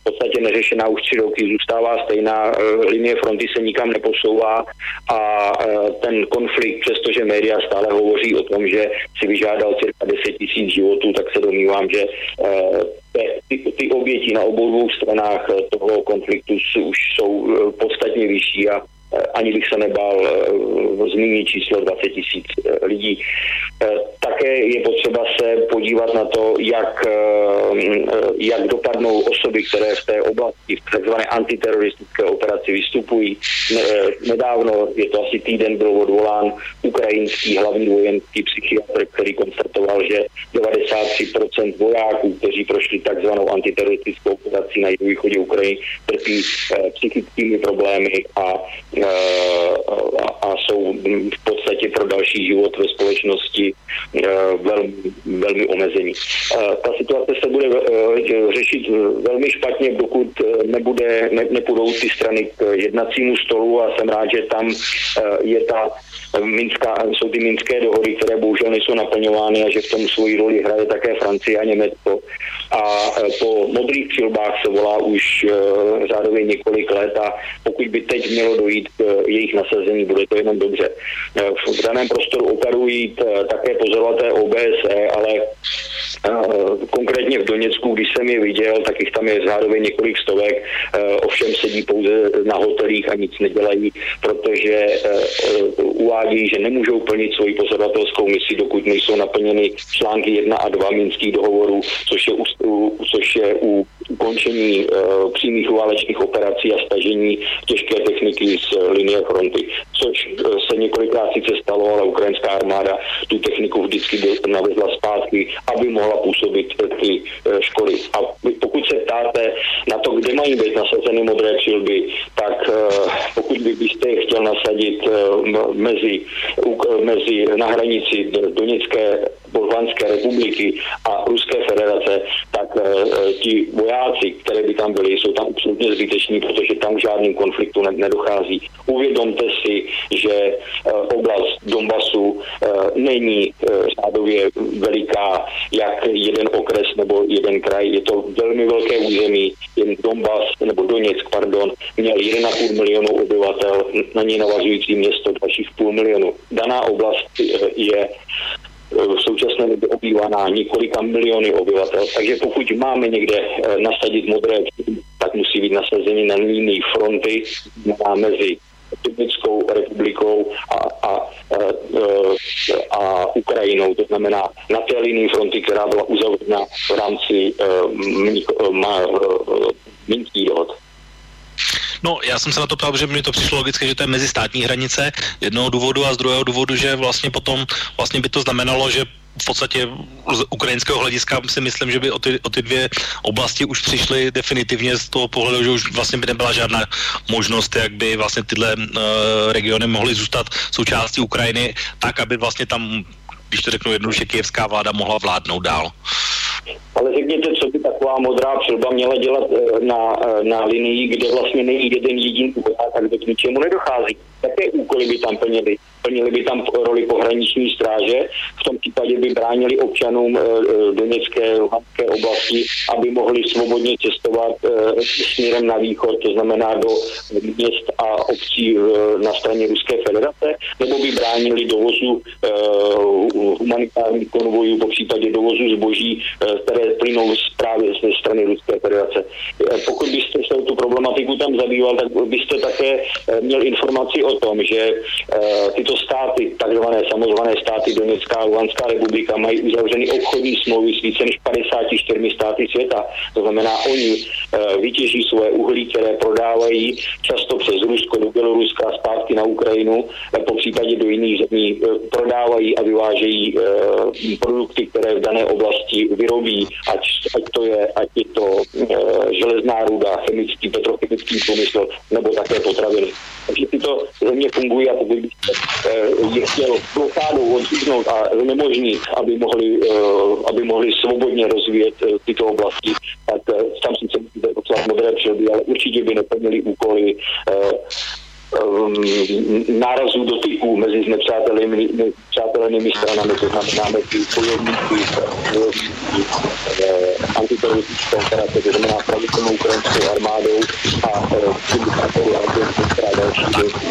v podstatě neřešená už tři roky, zůstává stejná, linie fronty se nikam neposouvá a ten konflikt, přestože média stále hovoří o tom, že si vyžádal cirka 10 tisíc životů, tak se domnívám, že ty, ty oběti na obou dvou stranách toho konfliktu už jsou podstatně vyšší a ani bych se nebál zmínit číslo 20 tisíc lidí. Také je potřeba se podívat na to, jak, jak dopadnou osoby, které v té oblasti, v tzv. antiteroristické operaci vystupují. Nedávno, je to asi týden, byl odvolán ukrajinský hlavní vojenský psychiatr, který konstatoval, že 93% vojáků, kteří prošli takzvanou antiteroristickou operací na jihovýchodě Ukrajiny, trpí psychickými problémy a a jsou v podstatě pro další život ve společnosti velmi, velmi omezení. Ta situace se bude řešit velmi špatně, dokud nebude, ne, nepůjdou ty strany k jednacímu stolu a jsem rád, že tam je ta Minská, jsou ty minské dohody, které bohužel nejsou naplňovány a že v tom svoji roli hraje také Francie a Německo. A po modrých přilbách se volá už řádově několik let a pokud by teď mělo dojít k jejich nasazení, bude to jenom dobře. V daném prostoru operují také pozorovaté OBSE, ale konkrétně v Doněcku, když jsem je viděl, tak jich tam je řádově několik stovek, ovšem sedí pouze na hotelích a nic nedělají, protože uvádějí, že nemůžou plnit svoji pozorovatelskou misi, dokud nejsou naplněny články 1 a 2 minských dohovorů, což je u, což je u ukončení uh, přímých válečných operací a stažení těžké techniky z linie fronty, což uh, se několikrát sice stalo, ale ukrajinská armáda tu techniku vždycky navezla zpátky, aby mohla působit ty uh, školy. A pokud se ptáte na to, kde mají být nasazeny modré přilby, tak uh, pokud by byste je chtěl nasadit mezi, mezi na hranici Doněcké Bolvanské republiky a Ruské federace, tak e, ti vojáci, které by tam byli, jsou tam absolutně zbyteční, protože tam k žádným konfliktu ne, nedochází. Uvědomte si, že e, oblast Donbasu není řádově veliká, jak jeden okres nebo jeden kraj. Je to velmi velké území, jen Donbas, nebo Doněck, pardon, měl 1,5 milionu obyvatel, na něj navazující město dalších půl milionu. Daná oblast je v současné době obývaná několika miliony obyvatel. Takže pokud máme někde nasadit modré, tak musí být nasazení na linii fronty mezi Tibetskou republikou a, a, a, a Ukrajinou, to znamená na té linii fronty, která byla uzavřena v rámci Minských dohod. No, já jsem se na to ptal, že mi to přišlo logicky, že to je mezistátní hranice jednoho důvodu a z druhého důvodu, že vlastně potom vlastně by to znamenalo, že v podstatě z ukrajinského hlediska si myslím, že by o ty, o ty dvě oblasti už přišly definitivně z toho pohledu, že už vlastně by nebyla žádná možnost, jak by vlastně tyhle uh, regiony mohly zůstat součástí Ukrajiny, tak, aby vlastně tam, když to řeknu jednoduše, kijevská vláda mohla vládnout dál. Ale řekněte, co by taková modrá přilba měla dělat na, na linii, kde vlastně není jeden jediný voják, tak k ničemu nedochází. Jaké úkoly by tam plnili? plnili by tam roli pohraniční stráže, v tom případě by bránili občanům Doněcké, Luhanské oblasti, aby mohli svobodně cestovat směrem na východ, to znamená do měst a obcí na straně Ruské federace, nebo by bránili dovozu humanitárních konvojů, po případě dovozu zboží, které plynou právě ze strany Ruské federace. Pokud byste se tu problematiku tam zabýval, tak byste také měl informaci o tom, že tyto státy, takzvané samozvané státy Donecká a Luhanská republika, mají uzavřeny obchodní smlouvy s více než 54 státy světa. To znamená, oni uh, vytěží svoje uhlí, které prodávají často přes Rusko do Běloruska zpátky na Ukrajinu, po případě do jiných zemí uh, prodávají a vyvážejí produkty, které v dané oblasti vyrobí, ať, ať to je, ať je to železná ruda, chemický, petrochemický průmysl nebo také potraviny. Takže tyto země fungují a pokud byste je chtěl blokádou odříznout a znemožnit, aby mohli, aby mohli svobodně rozvíjet tyto oblasti, tak tam sice poslat modré přilby, ale určitě by neplnili úkoly nárazů dotyků mezi nepřátelenými stranami, to znamená mezi bojovníky, antiteroristické operace, to znamená pravidelnou ukrajinskou armádou a syndikátory a další.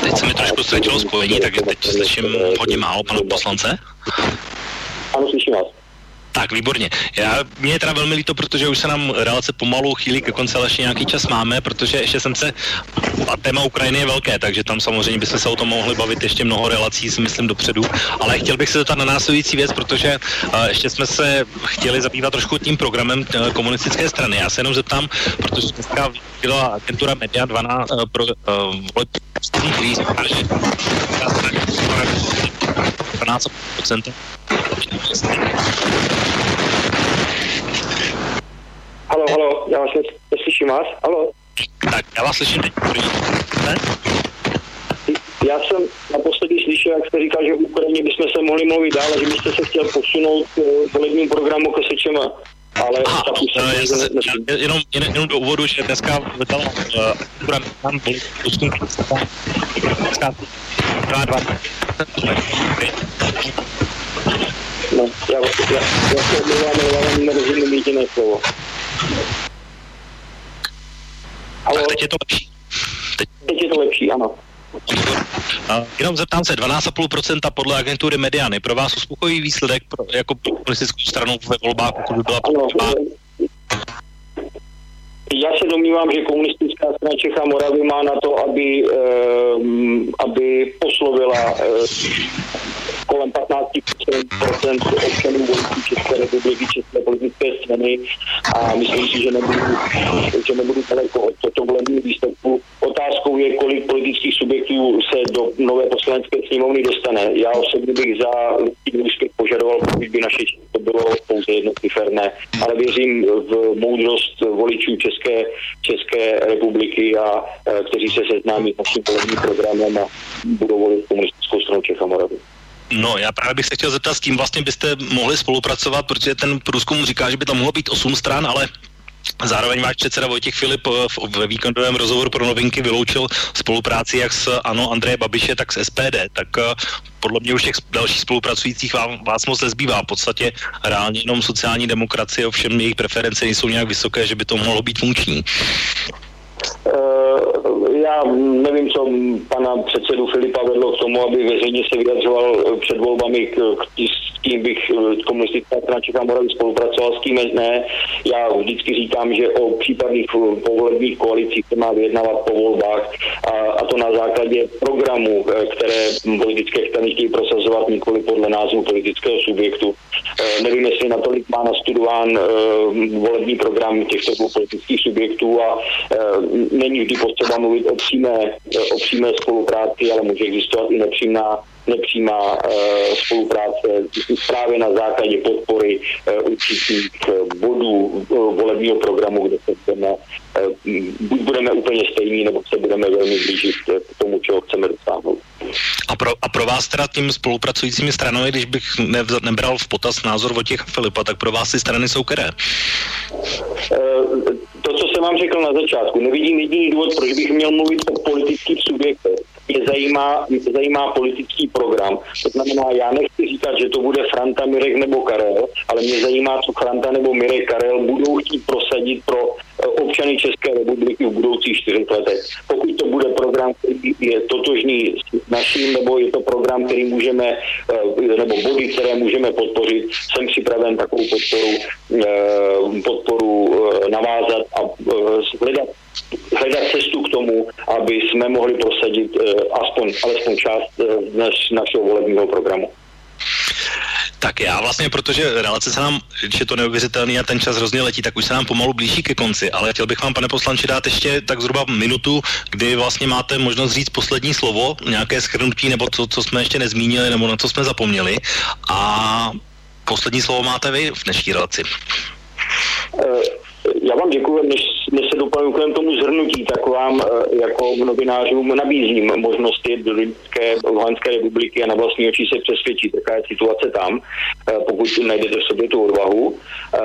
Teď se mi trošku ztratilo spojení, takže teď slyším hodně málo pana poslance. Ano, slyším vás. Tak, výborně. Já, mě je teda velmi líto, protože už se nám relace pomalu chýlí ke konci, ale ještě nějaký čas máme, protože ještě jsem se, a téma Ukrajiny je velké, takže tam samozřejmě bychom se o tom mohli bavit ještě mnoho relací, si myslím, dopředu, ale chtěl bych se zeptat na následující věc, protože uh, ještě jsme se chtěli zabývat trošku tím programem uh, komunistické strany. Já se jenom zeptám, protože dneska byla agentura Media 12 uh, pro uh, volební, 12% Halo, halo, já vás neslyším vás. Halo. Tak, já vás slyším teď. Ne? Já jsem naposledy slyšel, jak jste říkal, že v Ukrajině bychom se mohli mluvit dál, že byste se chtěl posunout k volebním programu k Sečema. Ale Aha, tak už jsem já, se, já, jenom, jenom, jenom do úvodu, že dneska vydala uh, tam byl průzkum dneska dva, dva. No, já, já, já se omlouvám, ale já vám nerozumím jediné slovo. Halo? Tak teď je to lepší. Teď, teď je to lepší, ano. Uh, jenom zeptám se, 12,5% podle agentury Mediany. Pro vás uspokojivý výsledek pro, jako politickou stranu ve volbách, pokud by byla ano, já se domnívám, že komunistická strana Čecha Moravy má na to, aby, eh, aby poslovila eh, kolem 15% občanů voličů České republiky, České politické strany a myslím si, že nebudu, že nebudu daleko od toto volebního výsledku. Otázkou je, kolik politických subjektů se do nové poslanecké sněmovny dostane. Já osobně bych za úspěch požadoval, pokud by naše to bylo pouze jednociferné, ale věřím v moudrost voličů České, České republiky a kteří se seznámí s naším volebním programem a budou volit komunistickou stranu Čech a Moravy. No, já právě bych se chtěl zeptat, s kým vlastně byste mohli spolupracovat, protože ten průzkum říká, že by tam mohlo být 8 stran, ale Zároveň váš předseda Vojtěch Filip eh, ve víkendovém rozhovoru pro novinky vyloučil spolupráci jak s ANO Andreje Babiše, tak s SPD. Tak eh, podle mě už těch dalších spolupracujících vám, vás moc nezbývá. V podstatě reálně jenom sociální demokracie, ovšem jejich preference nejsou nějak vysoké, že by to mohlo být funkční. Já nevím, co pana předsedu Filipa vedlo k tomu, aby veřejně se vyjadřoval před volbami k, k, kým bych eh, komunistická strana Čech a Moravy spolupracoval, s kým ne. Já vždycky říkám, že o případných eh, povolebních koalicích se má vyjednávat po volbách a, a to na základě programu, eh, které politické strany chtějí prosazovat nikoli podle názvu politického subjektu. Nevím, jestli natolik má nastudován volební program těchto politických subjektů a není vždy potřeba mluvit o přímé, o přímé spolupráci, ale může existovat i nepřímá nepřímá e, spolupráce právě na základě podpory e, určitých bodů e, volebního programu, kde se budeme, buď budeme úplně stejní, nebo se budeme velmi blížit k tomu, čeho chceme dosáhnout. A pro, a pro vás teda tím spolupracujícími stranami, když bych ne, nebral v potaz názor těch Filipa, tak pro vás ty strany jsou které? To, co jsem vám řekl na začátku, nevidím jediný důvod, proč bych měl mluvit o politických subjektech mě zajímá, mě zajímá politický program. To znamená, já nechci říkat, že to bude Franta, Mirek nebo Karel, ale mě zajímá, co Franta nebo Mirek Karel budou chtít prosadit pro eh, občany České republiky v budoucích čtyřech letech. Pokud to bude program, který je totožný s naším, nebo je to program, který můžeme, eh, nebo body, které můžeme podpořit, jsem připraven takovou podporu, eh, podporu navázat a hledat hledat cestu k tomu, aby jsme mohli prosadit eh, aspoň, alespoň část eh, naš, našeho volebního programu. Tak já vlastně, protože relace se nám, je to neuvěřitelný a ten čas hrozně letí, tak už se nám pomalu blíží ke konci, ale chtěl bych vám, pane poslanče, dát ještě tak zhruba minutu, kdy vlastně máte možnost říct poslední slovo, nějaké schrnutí nebo to, co jsme ještě nezmínili, nebo na co jsme zapomněli. A poslední slovo máte vy v dnešní relaci. Uh já vám děkuji, než, než se doplním tomu zhrnutí, tak vám eh, jako novinářům nabízím možnost jít do Lidské Luhanské republiky a na vlastní oči se přesvědčit, jaká je situace tam, eh, pokud najdete v sobě tu odvahu. Eh,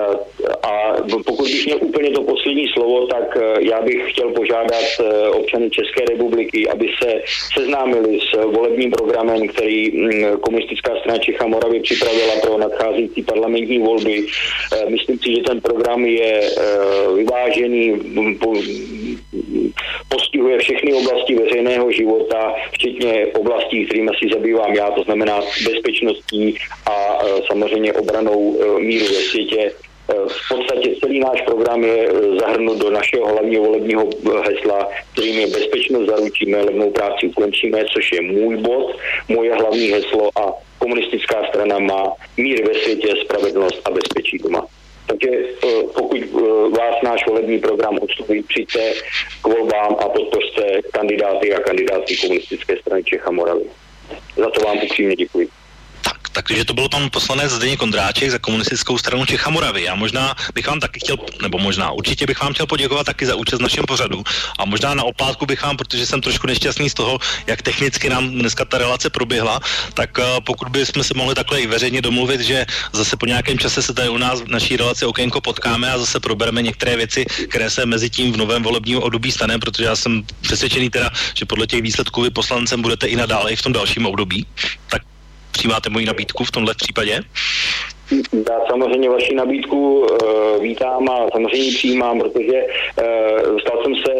a pokud bych měl úplně to poslední slovo, tak já bych chtěl požádat občany České republiky, aby se seznámili s volebním programem, který mm, komunistická strana Čecha Moravy připravila pro nadcházející parlamentní volby. Myslím si, že ten program je Eh, vyvážený, postihuje všechny oblasti veřejného života, včetně oblastí, kterými si zabývám já, to znamená bezpečností a eh, samozřejmě obranou eh, míru ve světě. V podstatě celý náš program je zahrnut do našeho hlavního volebního hesla, kterým je bezpečnost zaručíme, levnou práci ukončíme, což je můj bod, moje hlavní heslo a komunistická strana má mír ve světě, spravedlnost a bezpečí doma. Takže eh, pokud eh, vás náš volební program odstupí, přijďte k volbám a podpořte kandidáty a kandidátky komunistické strany Čech a Moravy. Za to vám upřímně děkuji. Takže to byl pan poslanec Zdeněk Kondráček za komunistickou stranu Čecha Moravy. Já možná bych vám taky chtěl, nebo možná určitě bych vám chtěl poděkovat taky za účast v našem pořadu. A možná na oplátku bych vám, protože jsem trošku nešťastný z toho, jak technicky nám dneska ta relace proběhla, tak uh, pokud bychom se mohli takhle i veřejně domluvit, že zase po nějakém čase se tady u nás v naší relaci okénko potkáme a zase probereme některé věci, které se mezi tím v novém volebním období stane, protože já jsem přesvědčený teda, že podle těch výsledků vy poslancem budete i nadále i v tom dalším období. Tak Přijímáte moji nabídku v tomhle případě? Já samozřejmě vaši nabídku uh, vítám a samozřejmě přijímám, protože uh, stal jsem se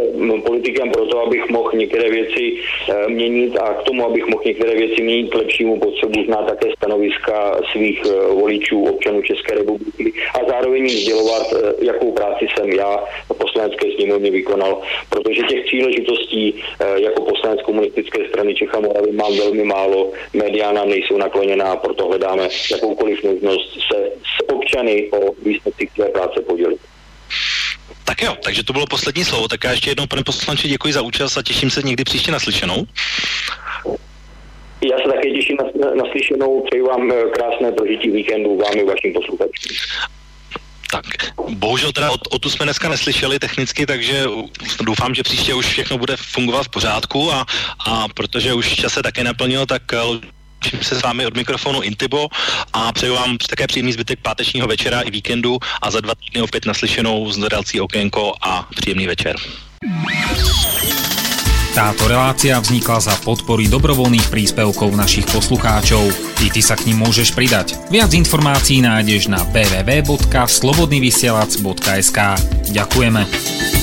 politikem proto, abych mohl některé věci uh, měnit a k tomu, abych mohl některé věci měnit k lepšímu potřebu znát také stanoviska svých voličů, občanů České republiky a zároveň jim sdělovat, jakou práci jsem já v poslanecké sněmovně vykonal, protože těch příležitostí jako poslanec komunistické strany Čecha Moravy mám velmi málo, média nám nejsou nakloněná, proto hledáme jakoukoliv možnost se s občany o výsledky své práce podělit. Tak jo, takže to bylo poslední slovo. Tak já ještě jednou, pane poslanče, děkuji za účast a těším se někdy příště naslyšenou. Já se také těším na, naslyšenou. Přeji vám eh, krásné prožití víkendu vám i vašim posluchačům. Tak, bohužel teda o, o tu jsme dneska neslyšeli technicky, takže doufám, že příště už všechno bude fungovat v pořádku a, a protože už čas se také naplnil, tak Loučím se s vámi od mikrofonu Intibo a přeju vám také příjemný zbytek pátečního večera i víkendu a za dva týdny opět naslyšenou z Nadalcí okénko a příjemný večer. Táto relácia vznikla za podpory dobrovoľných príspevkov našich poslucháčov. I ty sa k ním môžeš pridať. Viac informácií nájdeš na www.slobodnyvysielac.sk Ďakujeme.